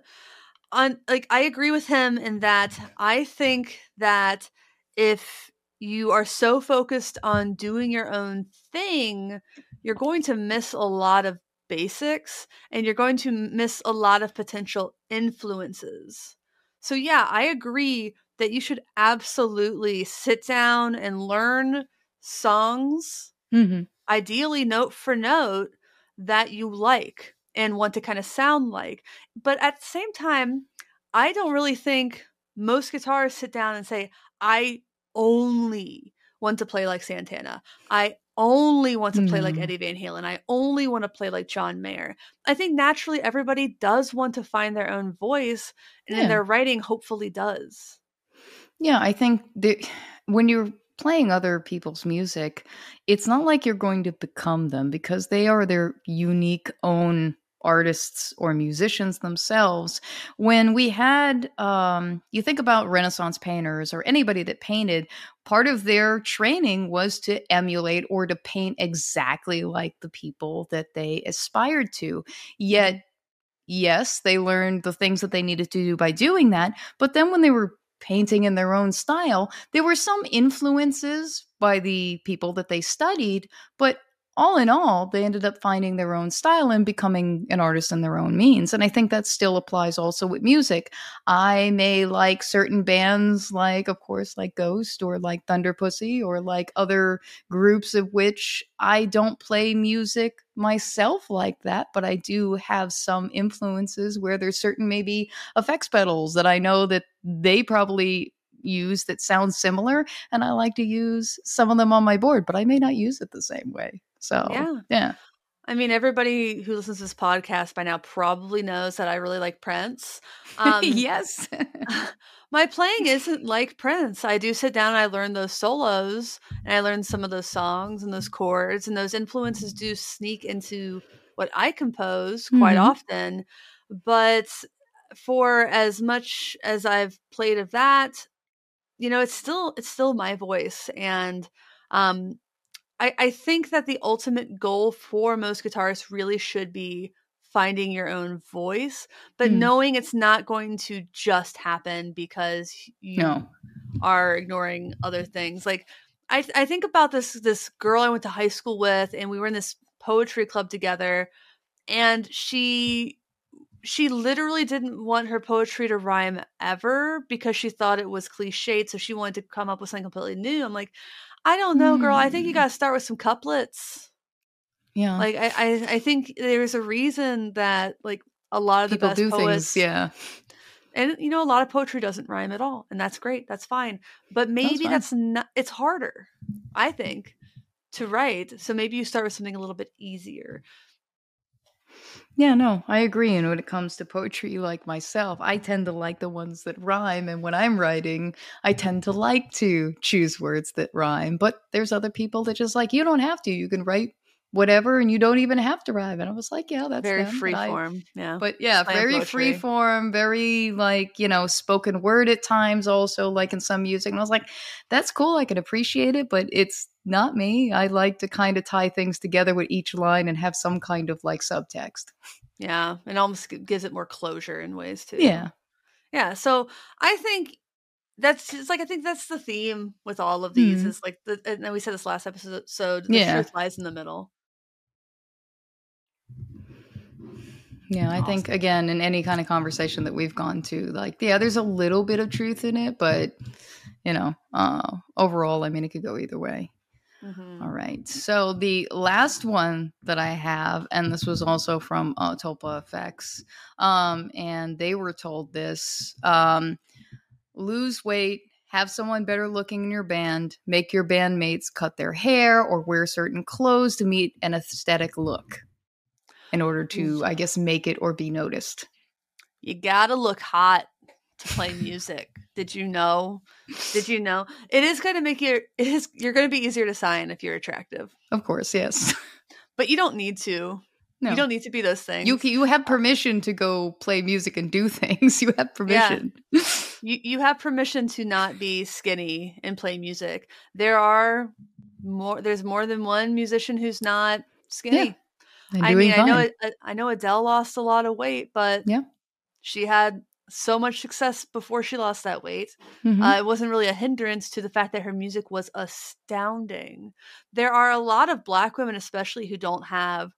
on like I agree with him in that I think that if you are so focused on doing your own thing, you're going to miss a lot of basics and you're going to miss a lot of potential influences. So, yeah, I agree that you should absolutely sit down and learn songs, mm-hmm. ideally note for note, that you like and want to kind of sound like. But at the same time, I don't really think most guitarists sit down and say, I only want to play like Santana. I only want to play mm. like Eddie Van Halen. I only want to play like John Mayer. I think naturally everybody does want to find their own voice, and yeah. their writing hopefully does. Yeah, I think that when you're playing other people's music, it's not like you're going to become them because they are their unique own artists or musicians themselves. When we had, um, you think about Renaissance painters or anybody that painted, part of their training was to emulate or to paint exactly like the people that they aspired to. Yet, yes, they learned the things that they needed to do by doing that. But then when they were painting in their own style, there were some influences by the people that they studied, but all in all, they ended up finding their own style and becoming an artist in their own means. And I think that still applies also with music. I may like certain bands, like, of course, like Ghost or like Thunderpussy or like other groups of which I don't play music myself like that, but I do have some influences where there's certain maybe effects pedals that I know that they probably use that sound similar and I like to use some of them on my board, but I may not use it the same way. So yeah, yeah. I mean, everybody who listens to this podcast by now probably knows that I really like Prince. Um, [LAUGHS] yes. [LAUGHS] my playing isn't like Prince. I do sit down and I learn those solos and I learn some of those songs and those chords, and those influences do sneak into what I compose quite mm-hmm. often. But for as much as I've played of that, you know, it's still it's still my voice and um I, I think that the ultimate goal for most guitarists really should be finding your own voice, but mm. knowing it's not going to just happen because you no. are ignoring other things. Like I I think about this this girl I went to high school with and we were in this poetry club together and she she literally didn't want her poetry to rhyme ever because she thought it was cliched so she wanted to come up with something completely new. I'm like I don't know, girl. I think you mm. got to start with some couplets. Yeah. Like I, I, I think there's a reason that like a lot of People the best do poets, things, yeah. And you know, a lot of poetry doesn't rhyme at all, and that's great. That's fine. But maybe that's, that's not. It's harder, I think, to write. So maybe you start with something a little bit easier. Yeah, no, I agree. And when it comes to poetry, like myself, I tend to like the ones that rhyme. And when I'm writing, I tend to like to choose words that rhyme. But there's other people that just like, you don't have to. You can write whatever, and you don't even have to rhyme. And I was like, yeah, that's very them, free but I- form. Yeah. but yeah, Slam very poetry. free form, very like, you know, spoken word at times, also like in some music. And I was like, that's cool. I can appreciate it, but it's not me. I like to kind of tie things together with each line and have some kind of like subtext. yeah. It almost gives it more closure in ways too. Yeah. Yeah. So I think that's it's like I think that's the theme with all of these Mhm. is like the and we said this last episode so the Yeah. truth lies in the middle. Yeah, I think again in any kind of conversation that we've gone to, like, yeah, there's a little bit of truth in it, but you know, uh, overall, I mean, it could go either way. Mhm. All right. So the last one that I have, and this was also from uh, Tulpa Effects, um, and they were told this: um, lose weight, have someone better looking in your band, make your bandmates cut their hair or wear certain clothes to meet an aesthetic look, in order to, I guess, make it or be noticed. You gotta look hot to play music. Did you know? Did you know? It is gonna make you [LAUGHS] it is you're gonna be easier to sign if you're attractive. Of course, yes. [LAUGHS] But you don't need to. No. You don't need to be those things. You you have permission to go play music and do [LAUGHS] things. You have permission. you you have permission to not be skinny and play music. There are more. There's more than one musician who's not skinny. And I mean, I know I I know Adele lost a lot of weight, but Yeah. she had so much success before she lost that weight. Mhm. Uh, it wasn't really a hindrance to the fact that her music was astounding. There are a lot of black women, especially, who don't have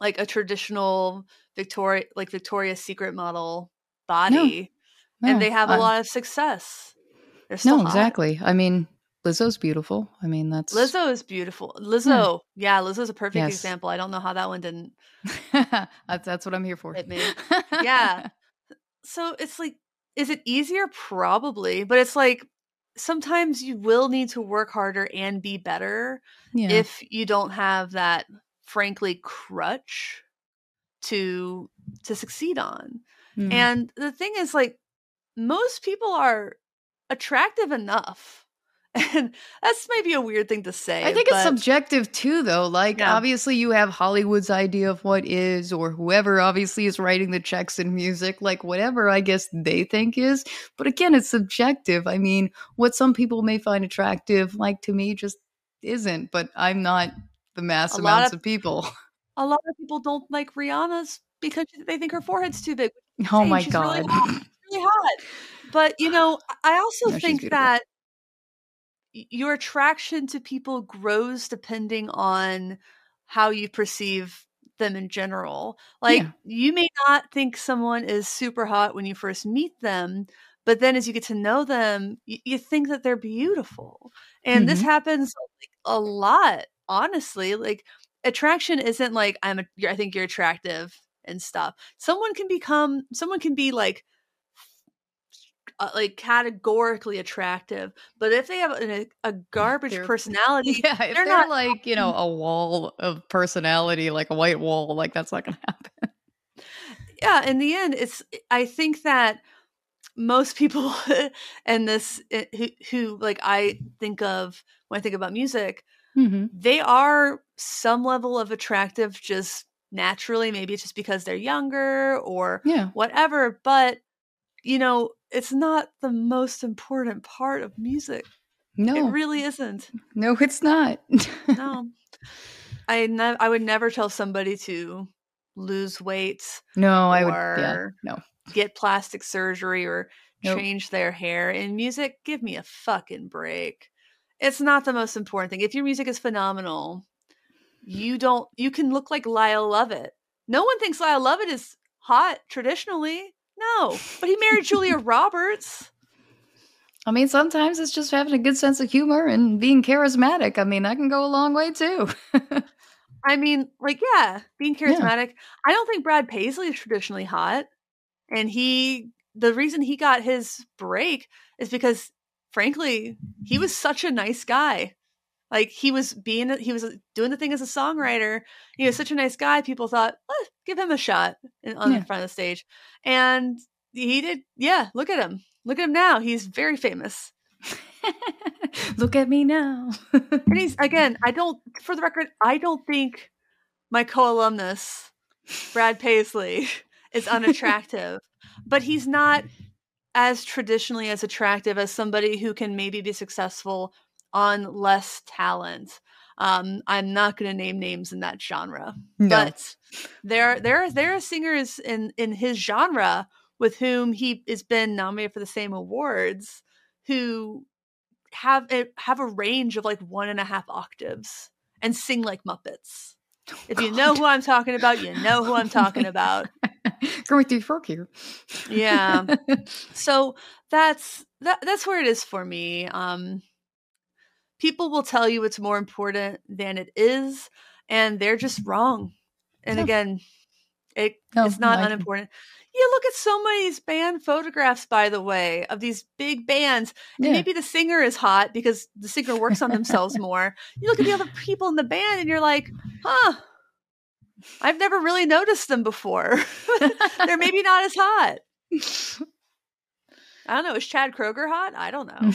like a traditional Victoria, like Victoria's Secret model body, and No, they have a lot of success. No, hot. exactly. I mean, Lizzo's beautiful. I mean, that's Lizzo is beautiful. Lizzo, yeah, Lizzo's a perfect Yes. example. I don't know how that one didn't [LAUGHS] that's, that's what I'm here for. me. Yeah. [LAUGHS] so it's like is it easier probably but it's like sometimes you will need to work harder and be better yeah. if you don't have that frankly crutch to to succeed on Mm. and the thing is like most people are attractive enough and that's maybe a weird thing to say I think it's subjective too, though. Like, Yeah. obviously, you have Hollywood's idea of what is, or whoever obviously is writing the checks in music, like whatever I guess they think is. But again, it's subjective. I mean, what some people may find attractive, like to me, just isn't. But I'm not the mass A amounts of- of people. a lot of people don't like rihanna's because they think her forehead's too big Oh my she's really god. hot. really hot. But you know, I also No, think that your attraction to people grows depending on how you perceive them in general. Like Yeah. you may not think someone is super hot when you first meet them, but then as you get to know them, you, you think that they're beautiful. And this Mhm. happens like, a lot, honestly. Like attraction isn't like I'm a, I think you're attractive and stuff. Someone can become someone can be like uh, like categorically attractive, but if they have a, a garbage They're- personality, [LAUGHS] Yeah, they're they're, not- like, you know, a wall of personality, like a white wall, like that's not gonna happen. yeah, in the end, it's I think that most people [LAUGHS] and this eh, who, who like I think of when I think about music, Mm-hmm. they are some level of attractive just naturally. Maybe it's just because they're younger or Yeah. whatever, but you know, it's not the most important part of music. No, It really isn't. no, it's not. [LAUGHS] No. I ne- I would never tell somebody to lose weight, no, I would. Yeah, no. get plastic surgery or Nope. change their hair. In music, give me a fucking break. It's not the most important thing. If your music is phenomenal, you don't you can look like Lyle Lovett. No one thinks Lyle Lovett is hot traditionally. No. But he married Julia [LAUGHS] Roberts. I mean, sometimes it's just having a good sense of humor and being charismatic. I mean, that can go a long way too. [LAUGHS] I mean, like, yeah, being charismatic. I don't think Brad Paisley is traditionally hot. And he, the reason he got his break is because, frankly, he was such a nice guy. Like, he was being, he was doing the thing as a songwriter. He was such a nice guy. People thought, "Eh, give him a shot in, on Yeah. the front of the stage. And he did, yeah, look at him. Look at him now. He's very famous. [LAUGHS] Look at me now. and he's [LAUGHS] again, I don't for the record, I don't think my co-alumnus, Brad Paisley, [LAUGHS] is unattractive. but he's not as traditionally as attractive as somebody who can maybe be successful on less talent. Um, I'm not going to name names in that genre, No. but there, there, there are singers in in his genre with whom he has been nominated for the same awards who have a, have a range of like one and a half octaves and sing like Muppets. If you know who I'm talking about, you know who I'm talking about. [LAUGHS] Going through fork here. Yeah. [LAUGHS] So that's that that's where it is for me. Um people will tell you it's more important than it is and they're just mm-hmm. wrong. And No. again, it No, it's not unimportant. You look at so many these band photographs, by the way, of these big bands. And Yeah. maybe the singer is hot because the singer works on themselves more. You look at the other [LAUGHS] people in the band and you're like, huh, I've never really noticed them before. [LAUGHS] They're maybe not as hot. [LAUGHS] I don't know. Is Chad Kroeger hot? I don't know.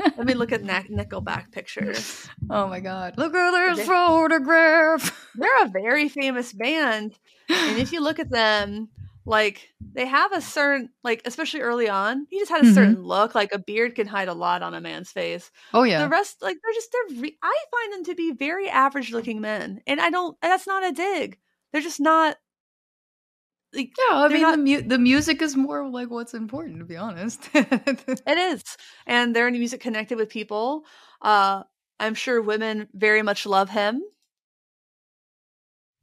Let me look at [LAUGHS] Nick- Nickelback pictures. oh my god. Look at this They- photograph. [LAUGHS] They're a very famous band. And if you look at them, like they have a certain, like, especially early on, he just had a Mhm. certain look. Like a beard can hide a lot on a man's face. Oh yeah. The rest, like, they're just, they're, re- I find them to be very average looking men. And I don't, that's not a dig. They're just not, like, yeah, I mean not- the mu- the music is more like what's important to be honest. [LAUGHS] It is. And their music connected with people. Uh I'm sure women very much love him.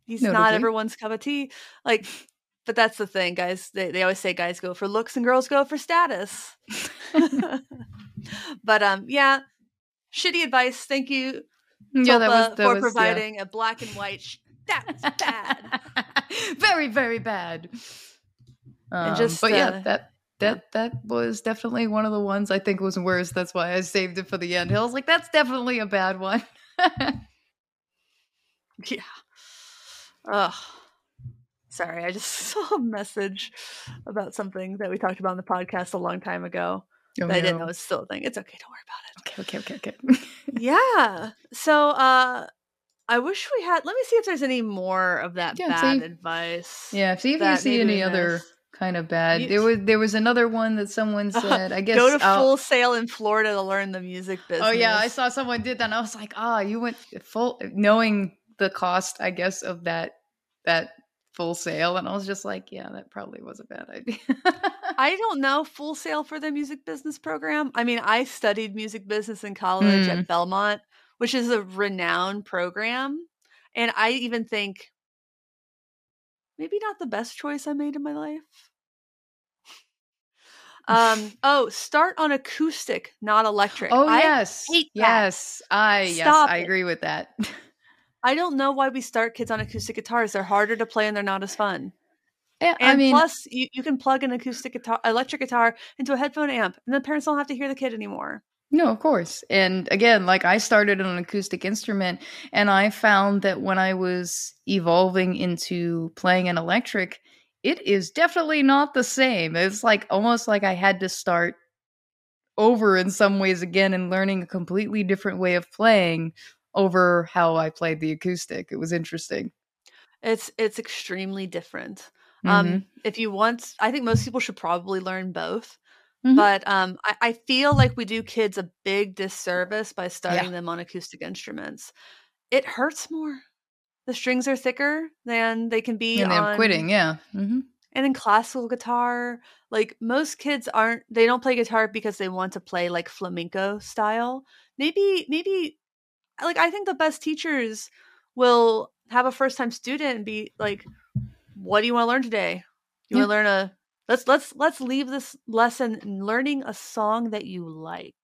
He's not everyone's cup of tea. Like [LAUGHS] but that's the thing, guys. They they always say guys go for looks and girls go for status. [LAUGHS] but um yeah, shitty advice. Thank you yeah, that was that for was, yeah. providing a black and white sh- that was bad. [LAUGHS] very very bad. Um, just, but yeah, uh, that that that was definitely one of the ones I think was worse. That's why I saved it for the end. I was like, that's definitely a bad one. [LAUGHS] Yeah. Ugh. Sorry, I just [LAUGHS] saw a message about something that we talked about on the podcast a long time ago Oh, that I didn't no. know was still a thing. It's okay, don't worry about it. Okay, okay, okay, okay. yeah. So uh I wish we had let me see if there's any more of that Yeah, bad see. advice. yeah, see if you see any other kind of bad. You- there was there was another one that someone [LAUGHS] said. I guess Go to I'll- Full Sail in Florida to learn the music business. Oh yeah, I saw someone did that, and I was like, ah, you went full knowing the cost, I guess, of that that Full Sail, and I was just like, yeah, that probably was a bad idea. [LAUGHS] I don't know Full Sail for the music business program. I mean, I studied music business in college Mm. at Belmont, which is a renowned program. And I even think maybe not the best choice I made in my life. Um, [LAUGHS] oh, start on acoustic, not electric. oh I, yes, yes, I yes, Stop I it. agree with that. [LAUGHS] I don't know why we start kids on acoustic guitars. They're harder to play and they're not as fun. Yeah, And I mean, plus, you, you can plug an acoustic guitar, electric guitar into a headphone amp, and the parents don't have to hear the kid anymore. No, of course. And again, like I started on an acoustic instrument and I found that when I was evolving into playing an electric, it is definitely not the same. It's like almost like I had to start over in some ways again and learning a completely different way of playing over how I played the acoustic. It was interesting. It's it's extremely different. Mhm. Um, if you want, I think most people should probably learn both. Mhm. But um, I, I feel like we do kids a big disservice by starting them on acoustic instruments. It hurts more. The strings are thicker than they can be and they're on quitting, yeah. hmm and in classical guitar like most kids aren't they don't play guitar because they want to play like flamenco style maybe maybe like i think the best teachers will have a first time student and be like what do you want to learn today you want to learn a let's let's let's leave this lesson learning a song that you like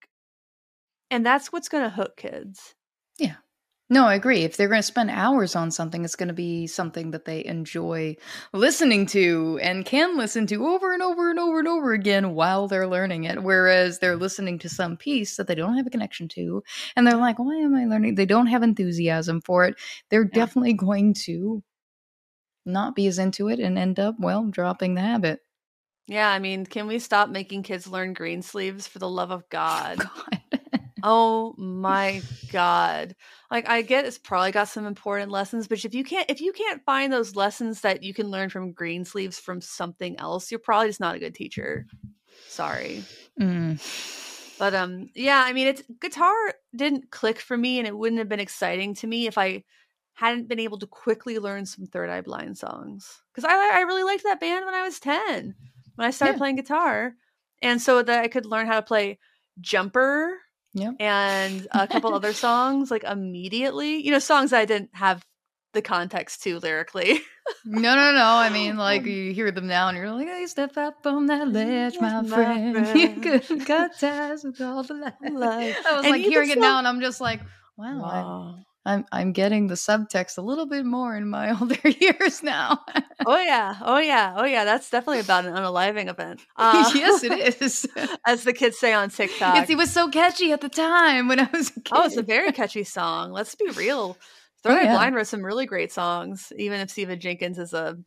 and that's what's going to hook kids Yeah. No, I agree. If they're going to spend hours on something, it's going to be something that they enjoy listening to and can listen to over and over and over and over again while they're learning it. Whereas they're listening to some piece that they don't have a connection to, and they're like, why am I learning? They don't have enthusiasm for it. They're Yeah. definitely going to not be as into it and end up, well, dropping the habit. Yeah i mean can we stop making kids learn Greensleeves for the love of [LAUGHS] god God. oh my [LAUGHS] god. Like I get it's probably got some important lessons, but if you can't if you can't find those lessons that you can learn from Greensleeves from something else, you're probably just not a good teacher. Sorry. Mm. But um yeah, I mean it's guitar didn't click for me and it wouldn't have been exciting to me if I hadn't been able to quickly learn some Third Eye Blind songs. Cuz I I really liked that band when I was 10 when I started Yeah. playing guitar. And so that I could learn how to play Jumper Yep. and a couple [LAUGHS] other songs like immediately. You know, songs I didn't have the context to lyrically. No, no, no. I mean, [LAUGHS] like um, you hear them now, and you're like, "Hey, step up on that ledge, my, My friend. [LAUGHS] You friend. could cut ties with all the life." Life. I was And like hearing it still- now, and I'm just like, "Wow, Wow. I'm I'm getting the subtext a little bit more in my [LAUGHS] older [LAUGHS] years now." Oh yeah, oh yeah, oh yeah. That's definitely about an unaliving event. [LAUGHS] Uh, yes, it is. as the kids say on TikTok. Yes, it was so catchy at the time when I was a kid. oh, it's a very catchy song. Let's be real. Third Eye yeah. Blind wrote some really great songs, even if Stephan Jenkins is a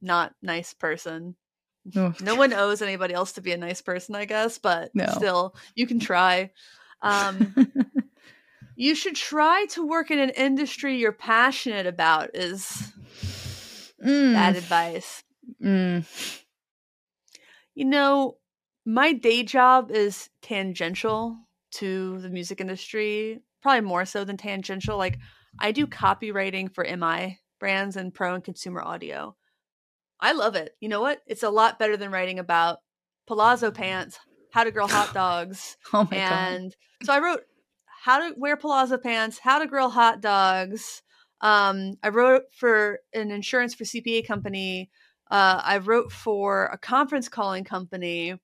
not nice person. Oh. No one owes anybody else to be a nice person, I guess, but No. still, you can try. Um, you should try to work in an industry you're passionate about is Mm, bad advice. mm. You know, my day job is tangential to the music industry, probably more so than tangential. Like, I do copywriting for MI brands and pro and consumer audio. I love it. You know what? It's a lot better than writing about palazzo pants, how to grill hot [LAUGHS] dogs, Oh my god. and so I wrote how to wear palazzo pants, how to grill hot dogs. Um, I wrote for an insurance for CPA company. Uh, I wrote for a conference calling company.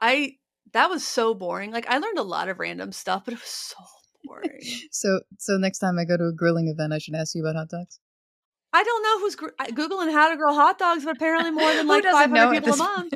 I that was so boring. Like I learned a lot of random stuff, but it was so boring. [LAUGHS] So, so next time I go to a grilling event, I should ask you about hot dogs. I don't know who's gr- googling how to grill hot dogs, but apparently more than like 500 people a month.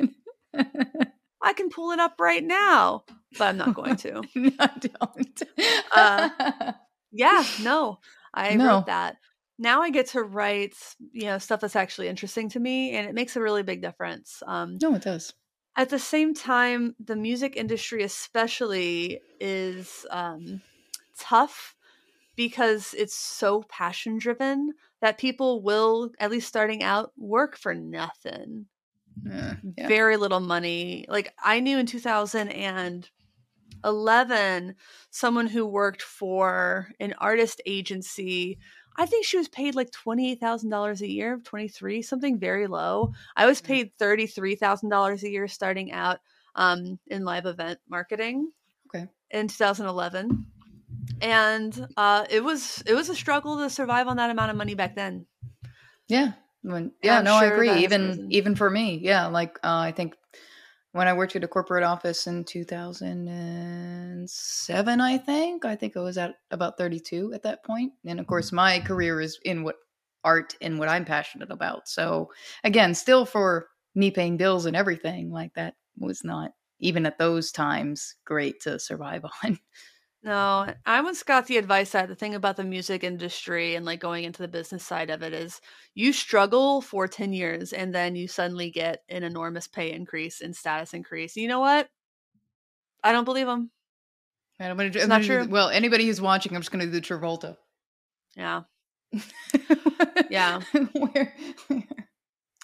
[LAUGHS] I can pull it up right now, but I'm not going to. [LAUGHS] no, don't. Uh, [LAUGHS] Yeah, no, I No. wrote that. Now I get to write, you know, stuff that's actually interesting to me, and it makes a really big difference. Um, no, it does. at the same time, the music industry, especially, is um, tough because it's so passion driven that people will, at least starting out, work for nothing Yeah. yeah. very little money. Like I knew in 2011 someone who worked for an artist agency. I think she was paid like $28,000 a year, 23, something very low. I was Mm. paid $33,000 a year starting out um, in live event marketing Okay. in 2011. And uh, it was it was a struggle to survive on that amount of money back then. Yeah. When, yeah, I'm no, I agree. Even even for me, yeah. Like uh, I think when I worked at a corporate office in 2007, I think I think I was at about 32 at that point. And of course, mm-hmm. my career is in what art and what I'm passionate about. So again, still for me paying bills and everything like that was not even at those times great to survive [LAUGHS] on. No, I once got the advice that the thing about the music industry and like going into the business side of it is you struggle for 10 years and then you suddenly get an enormous pay increase and status increase. You know what? I don't believe them. I'm gonna, do- It's I'm not do true. well, anybody who's watching, I'm just going to do the Travolta. Yeah. [LAUGHS] Yeah. where, [LAUGHS] where-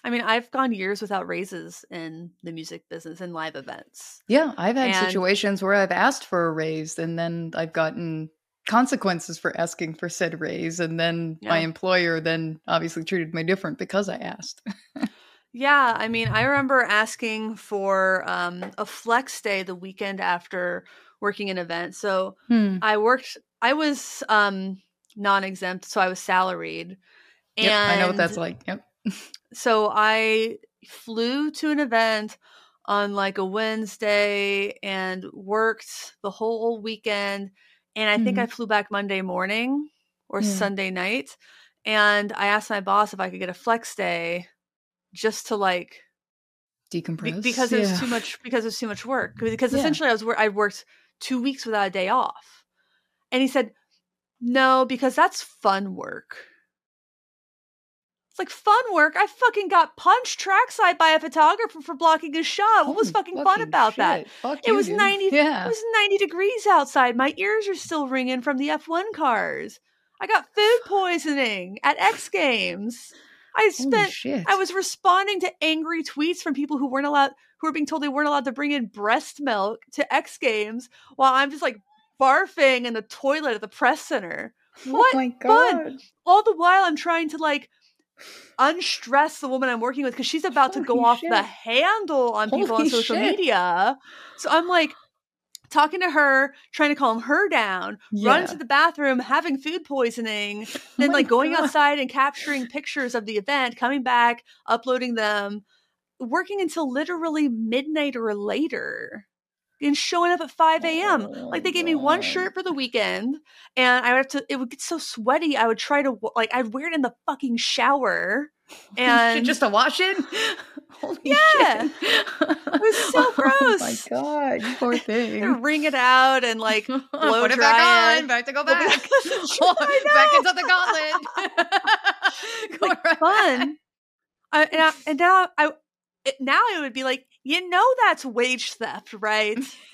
I mean, I've gone years without raises in the music business and live events. Yeah, I've had And- situations where I've asked for a raise and then I've gotten consequences for asking for said raise and then my employer then obviously treated me different because I asked. [LAUGHS] Yeah, I mean, I remember asking for um, a flex day the weekend after working an event. So Hmm. I worked. I was um, non-exempt, so I was salaried. Yep, I know what that's like. Yep. [LAUGHS] So I flew to an event on like a Wednesday and worked the whole weekend. And I think I mm-hmm. flew back Monday morning or Yeah. Sunday night. And I asked my boss if I could get a flex day just to like Decompress. be- because it was yeah. too much because it was too much work because Yeah. essentially I was I worked two weeks without a day off, and he said, "No, because that's fun work." It's like fun work. I fucking got punched trackside by a photographer for blocking a shot. What was Holy fucking fun about shit. that? Fuck It you, was dude. 90 Yeah. It was 90 degrees outside. My ears are still ringing from the F1 cars. I got food poisoning at X Games. I spent. I was responding to angry tweets from people who weren't allowed who were being told they weren't allowed to bring in breast milk to X Games while I'm just like barfing in the toilet at the press center. Oh what Oh my fun. All the while I'm trying to like unstress the woman I'm working with because she's about to go Holy off the handle on people on social shit. media. So I'm like talking to her, trying to calm her down, running to the bathroom, having food poisoning, [LAUGHS] Oh then my like going God. outside and capturing pictures of the event, coming back, uploading them, working until literally midnight or later. And showing up at 5 a.m. Oh like they gave me one oh. shirt for the weekend, and I would have to. It would get so sweaty. I would try to like I'd wear it in the fucking shower, [LAUGHS] and just to wash it? [LAUGHS] [LAUGHS] Holy Yeah. shit. It was so gross. Oh my god, poor thing. wring it out and like blow Put it back it. on, back to go back. back- I back into the gauntlet. Like right fun. I, and, I, and now I it, now I would be like, you know, that's wage theft, right? [LAUGHS]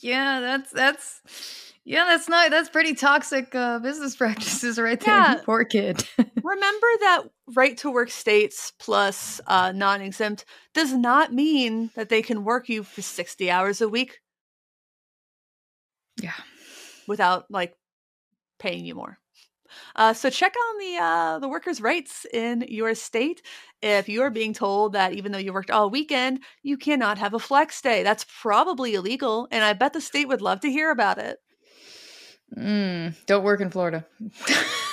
yeah, that's that's yeah, that's not that's pretty toxic uh, business [LAUGHS] practices right there. Yeah. Poor kid. [LAUGHS] Remember that right to work states plus uh, non exempt does not mean that they can work you for sixty hours a week yeah. without like paying you more. Uh, so check on the uh, the workers' rights in your state. If you are being told that even though you worked all weekend, you cannot have a flex day, that's probably illegal, and I bet the state would love to hear about it. Mm, don't work in Florida.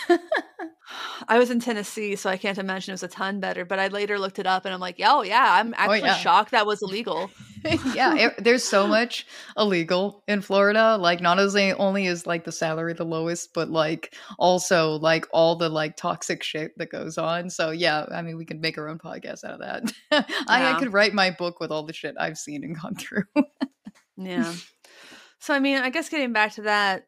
[LAUGHS] I was in Tennessee, so I can't imagine it was a ton better. But I later looked it up, and I'm like, oh yeah, I'm actually yeah. shocked that was illegal. [LAUGHS] yeah, it- there's so much illegal in Florida. Like, not as only is like the salary the lowest, but like also like all the like toxic shit that goes on. So yeah, I mean, we could make our own podcast out of that. [LAUGHS] I, I could write my book with all the shit I've seen and gone through. Yeah. [LAUGHS] So I mean, I guess getting back to that,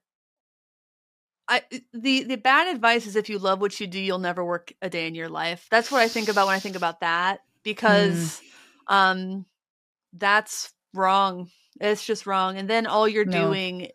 I the the bad advice is if you love what you do, you'll never work a day in your life. That's what I think about when I think about that because um that's wrong. It's just wrong. And then all you're No. doing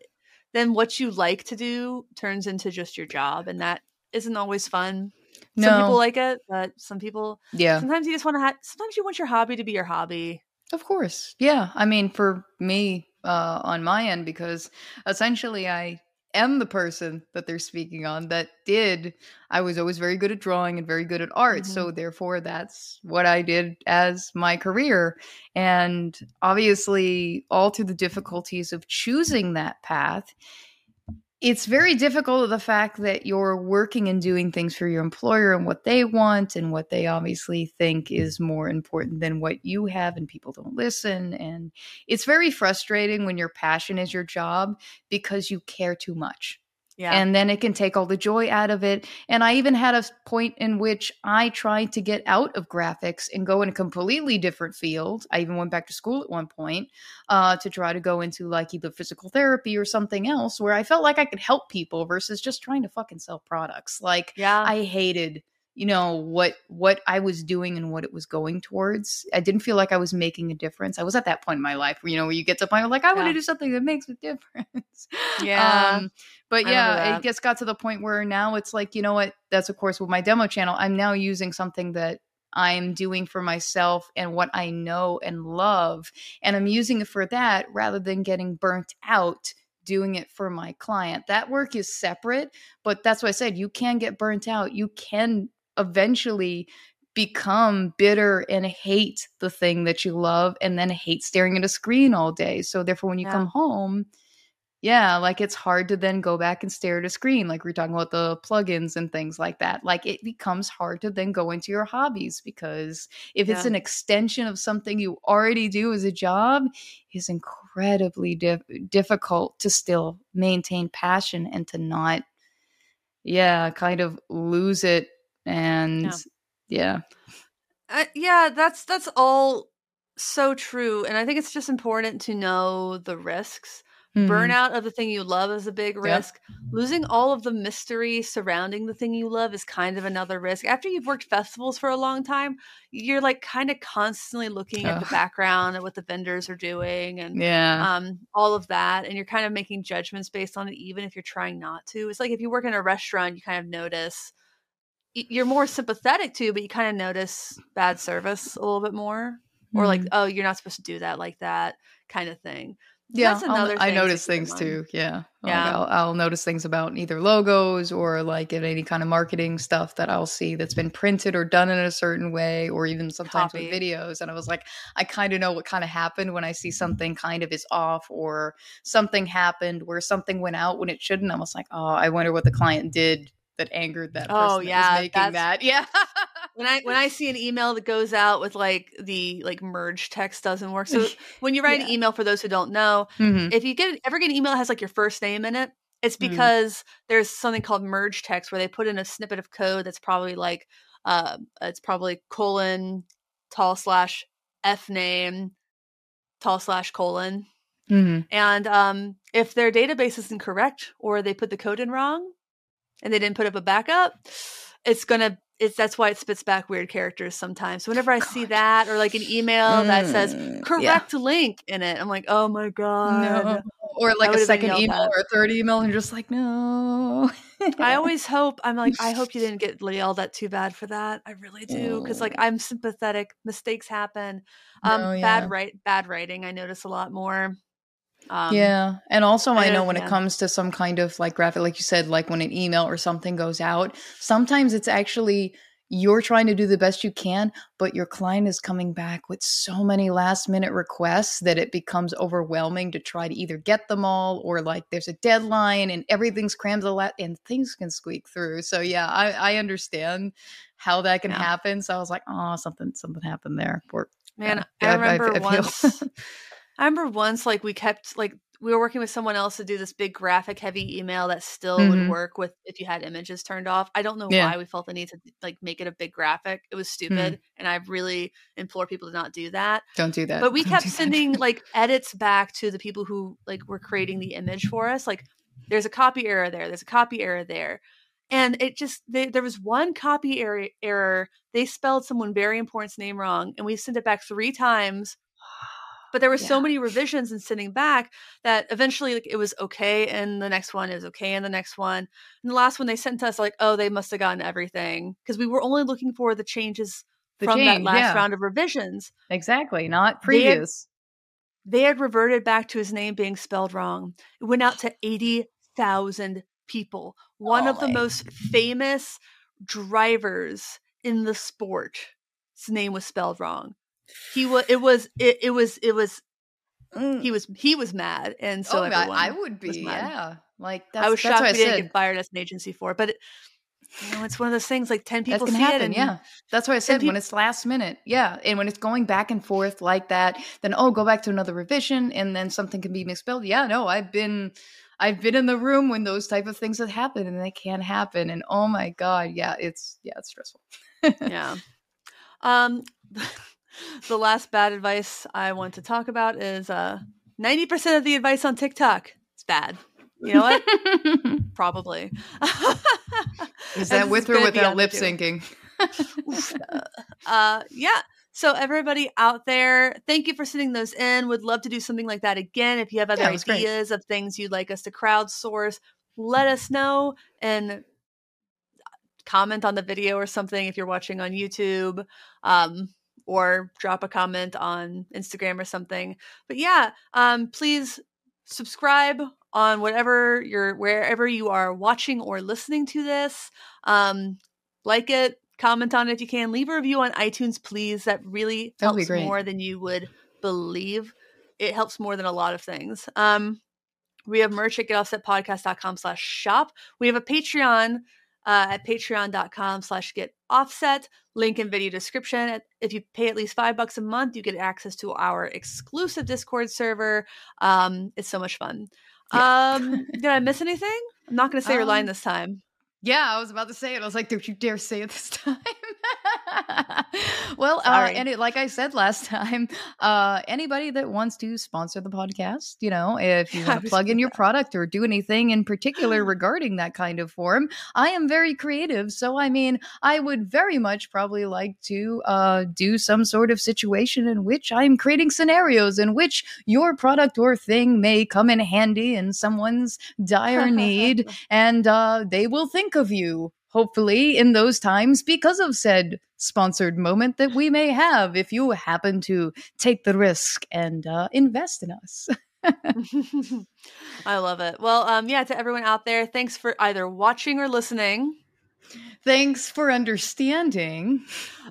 then what you like to do turns into just your job and that isn't always fun. Some people like it, but some people yeah, sometimes you just want to ha- sometimes you want your hobby to be your hobby. of course. Yeah, I mean, for me uh, on my end, because essentially I am the person that they're speaking on that did i was always very good at drawing and very good at art so mm-hmm. therefore that's what i did as my career. And obviously all through the difficulties of choosing that path it's very difficult the fact that you're working and doing things for your employer and what they want and what they obviously think is more important than what you have and people don't listen. And it's very frustrating when your passion is your job because you care too much Yeah. and then it can take all the joy out of it. And I even had a point in which I tried to get out of graphics and go in a completely different field. I even went back to school at one point uh, to try to go into like either physical therapy or something else where I felt like I could help people versus just trying to fucking sell products. Like yeah. I hated you know what what I was doing and what it was going towards. I didn't feel like I was making a difference. I was at that point in my life where you know where you get to a point where like I want to do something that makes a difference. [LAUGHS] Yeah. Um, but I yeah, it just got to the point where now it's like, you know what? That's of course with my demo channel. I'm now using something that I'm doing for myself and what I know and love. And I'm using it for that rather than getting burnt out doing it for my client. That work is separate, but that's what I said. You can get burnt out. You can eventually become bitter and hate the thing that you love and then hate staring at a screen all day. So therefore when you Yeah. come home, yeah, like it's hard to then go back and stare at a screen. Like we're talking about the plugins and things like that. Like it becomes hard to then go into your hobbies because if it's an extension of something you already do as a job, is incredibly dif- difficult to still maintain passion and to not, yeah, kind of lose it. And Yeah. yeah, Uh, yeah, that's that's all so true, and I think it's just important to know the risks. Mhm. Burnout of the thing you love is a big risk. Losing all of the mystery surrounding the thing you love is kind of another risk. After you've worked festivals for a long time, you're like kind of constantly looking at the background and what the vendors are doing and Yeah. um, all of that. And you're kind of making judgments based on it, even if you're trying not to. It's like if you work in a restaurant, you kind of notice you're more sympathetic to, but you kind of notice bad service a little bit more. Or like, Mhm. oh, you're not supposed to do that like that kind of thing. Yeah, that's another I notice things too. Yeah, Like, Yeah. I'll, I'll notice things about either logos or like in any kind of marketing stuff that I'll see that's been printed or done in a certain way, or even sometimes Copy. with videos. And I was like, I kind of know what kind of happened when I see something kind of is off or something happened where something went out when it shouldn't. I was like, oh, I wonder what the client did that angered that person Oh, that yeah, was making that. [LAUGHS] Yeah. when I when I see an email that goes out with like the like merge text doesn't work. So [LAUGHS] when you write an email for those who don't know, Mhm. if you get ever get an email that has like your first name in it, it's Mhm. because there's something called merge text where they put in a snippet of code that's probably like uh it's probably colon tall slash f name tall slash colon Mhm. and um if their database is incorrect or they put the code in wrong and they didn't put up a backup it's gonna it's that's why it spits back weird characters sometimes so whenever i see that or like an email that says Mm, yeah. correct link in it i'm like oh my god No. Or like a second email at. or a third email, and you're just like, no. I always hope I'm like I hope you [LAUGHS] didn't get yelled at too bad for that. I really do because like. I'm sympathetic. Mistakes happen. Um, No, yeah. bad write bad writing. I notice a lot more. Um, yeah. And also, I I know when yeah. it comes to some kind of like graphic, like you said, like when an email or something goes out, sometimes it's actually you're trying to do the best you can, but your client is coming back with so many last minute requests that it becomes overwhelming to try to either get them all or like there's a deadline and everything's crammed a lot and things can squeak through. So yeah, I, I understand how that can Yeah. happen. So I was like, oh, something something happened there. Poor Man, Yeah, I I- I- remember I feel- once. [LAUGHS] [LAUGHS] I remember once, like we kept like we were working with someone else to do this big graphic heavy email that still Mhm. would work with if you had images turned off. I don't know Yeah. why we felt the need to like make it a big graphic. It was stupid, and I really implore people to not do that. Don't do that. But we [LAUGHS] Don't kept sending like edits back to the people who like were creating the image for us. Like, there's a copy error there. There's a copy error there. And it just they, there was one copy error, error. They spelled someone very important's name wrong, and we sent it back three times. But there were so many revisions and sending back that eventually like it was okay, and the next one is okay, and the next one, and the last one they sent to us like, oh, they must have gotten everything because we were only looking for the changes The from that last yeah. round of revisions Exactly, not They had- previous. they had reverted back to his name being spelled wrong. It went out to 80,000 people. One of the most famous drivers in the sport. His name was spelled wrong. He was it was it, it was it was Mm. he was he was mad and so oh, I, I would be, yeah. Like that's, I was that's shocked we I didn't get fired as an agency for it, but it, you know, it's one of those things like 10 That people can see happen, it and yeah. That's what I said. when it's last minute, yeah, and when it's going back and forth like that, then oh, go back to another revision, and then something can be misspelled. Yeah, no, I've been, I've been in the room when those type of things have happened, and they can't happen. And oh my god, yeah, it's yeah, it's stressful. [LAUGHS] yeah. Um, [LAUGHS] the last bad advice I want to talk about is uh, 90% of the advice on TikTok is bad. You know what? [LAUGHS] Probably. [LAUGHS] Is that with or without lip syncing? uh, yeah. So everybody out there, thank you for sending those in. Would love to do something like that again. If you have other Yeah, it was great. ideas of things you'd like us to crowdsource, let us know and comment on the video or something if you're watching on YouTube. Um, or drop a comment on Instagram or something. But yeah, um, please subscribe on whatever you're wherever you are watching or listening to this. Um, like it, comment on it if you can. Leave a review on iTunes, please. That really That would be helps more than you would believe. It helps more than a lot of things. Um, we have merch at getoffsetpodcast.com slash shop. We have a Patreon uh, at patreon.com slash get offset. Link in video description. If you pay at least five bucks a month, you get access to our exclusive Discord server. Um, it's so much fun. Yeah. Um, did I miss anything? I'm not going to say your line Um, this time. Yeah, I was about to say it. I was like, don't you dare say it this [LAUGHS] time. [LAUGHS] well, uh, and it, like I said last [LAUGHS] time, uh, anybody that wants to sponsor the podcast, you know, if you [LAUGHS] want to plug in your product or do anything in particular [GASPS] regarding that kind of form, I am very creative. So, I mean, I would very much probably like to uh, do some sort of situation in which I'm creating scenarios in which your product or thing may come in handy in someone's dire need, and uh, they will think of you hopefully in those times because of said sponsored moment that we may have if you happen to take the risk and uh, invest in us. [LAUGHS] I love it. Well, um, yeah, to everyone out there, thanks for either watching or listening. Thanks for understanding.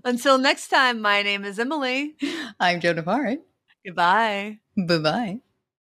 Until next time, my name is Emily. I'm Joan of. Goodbye. Bye bye.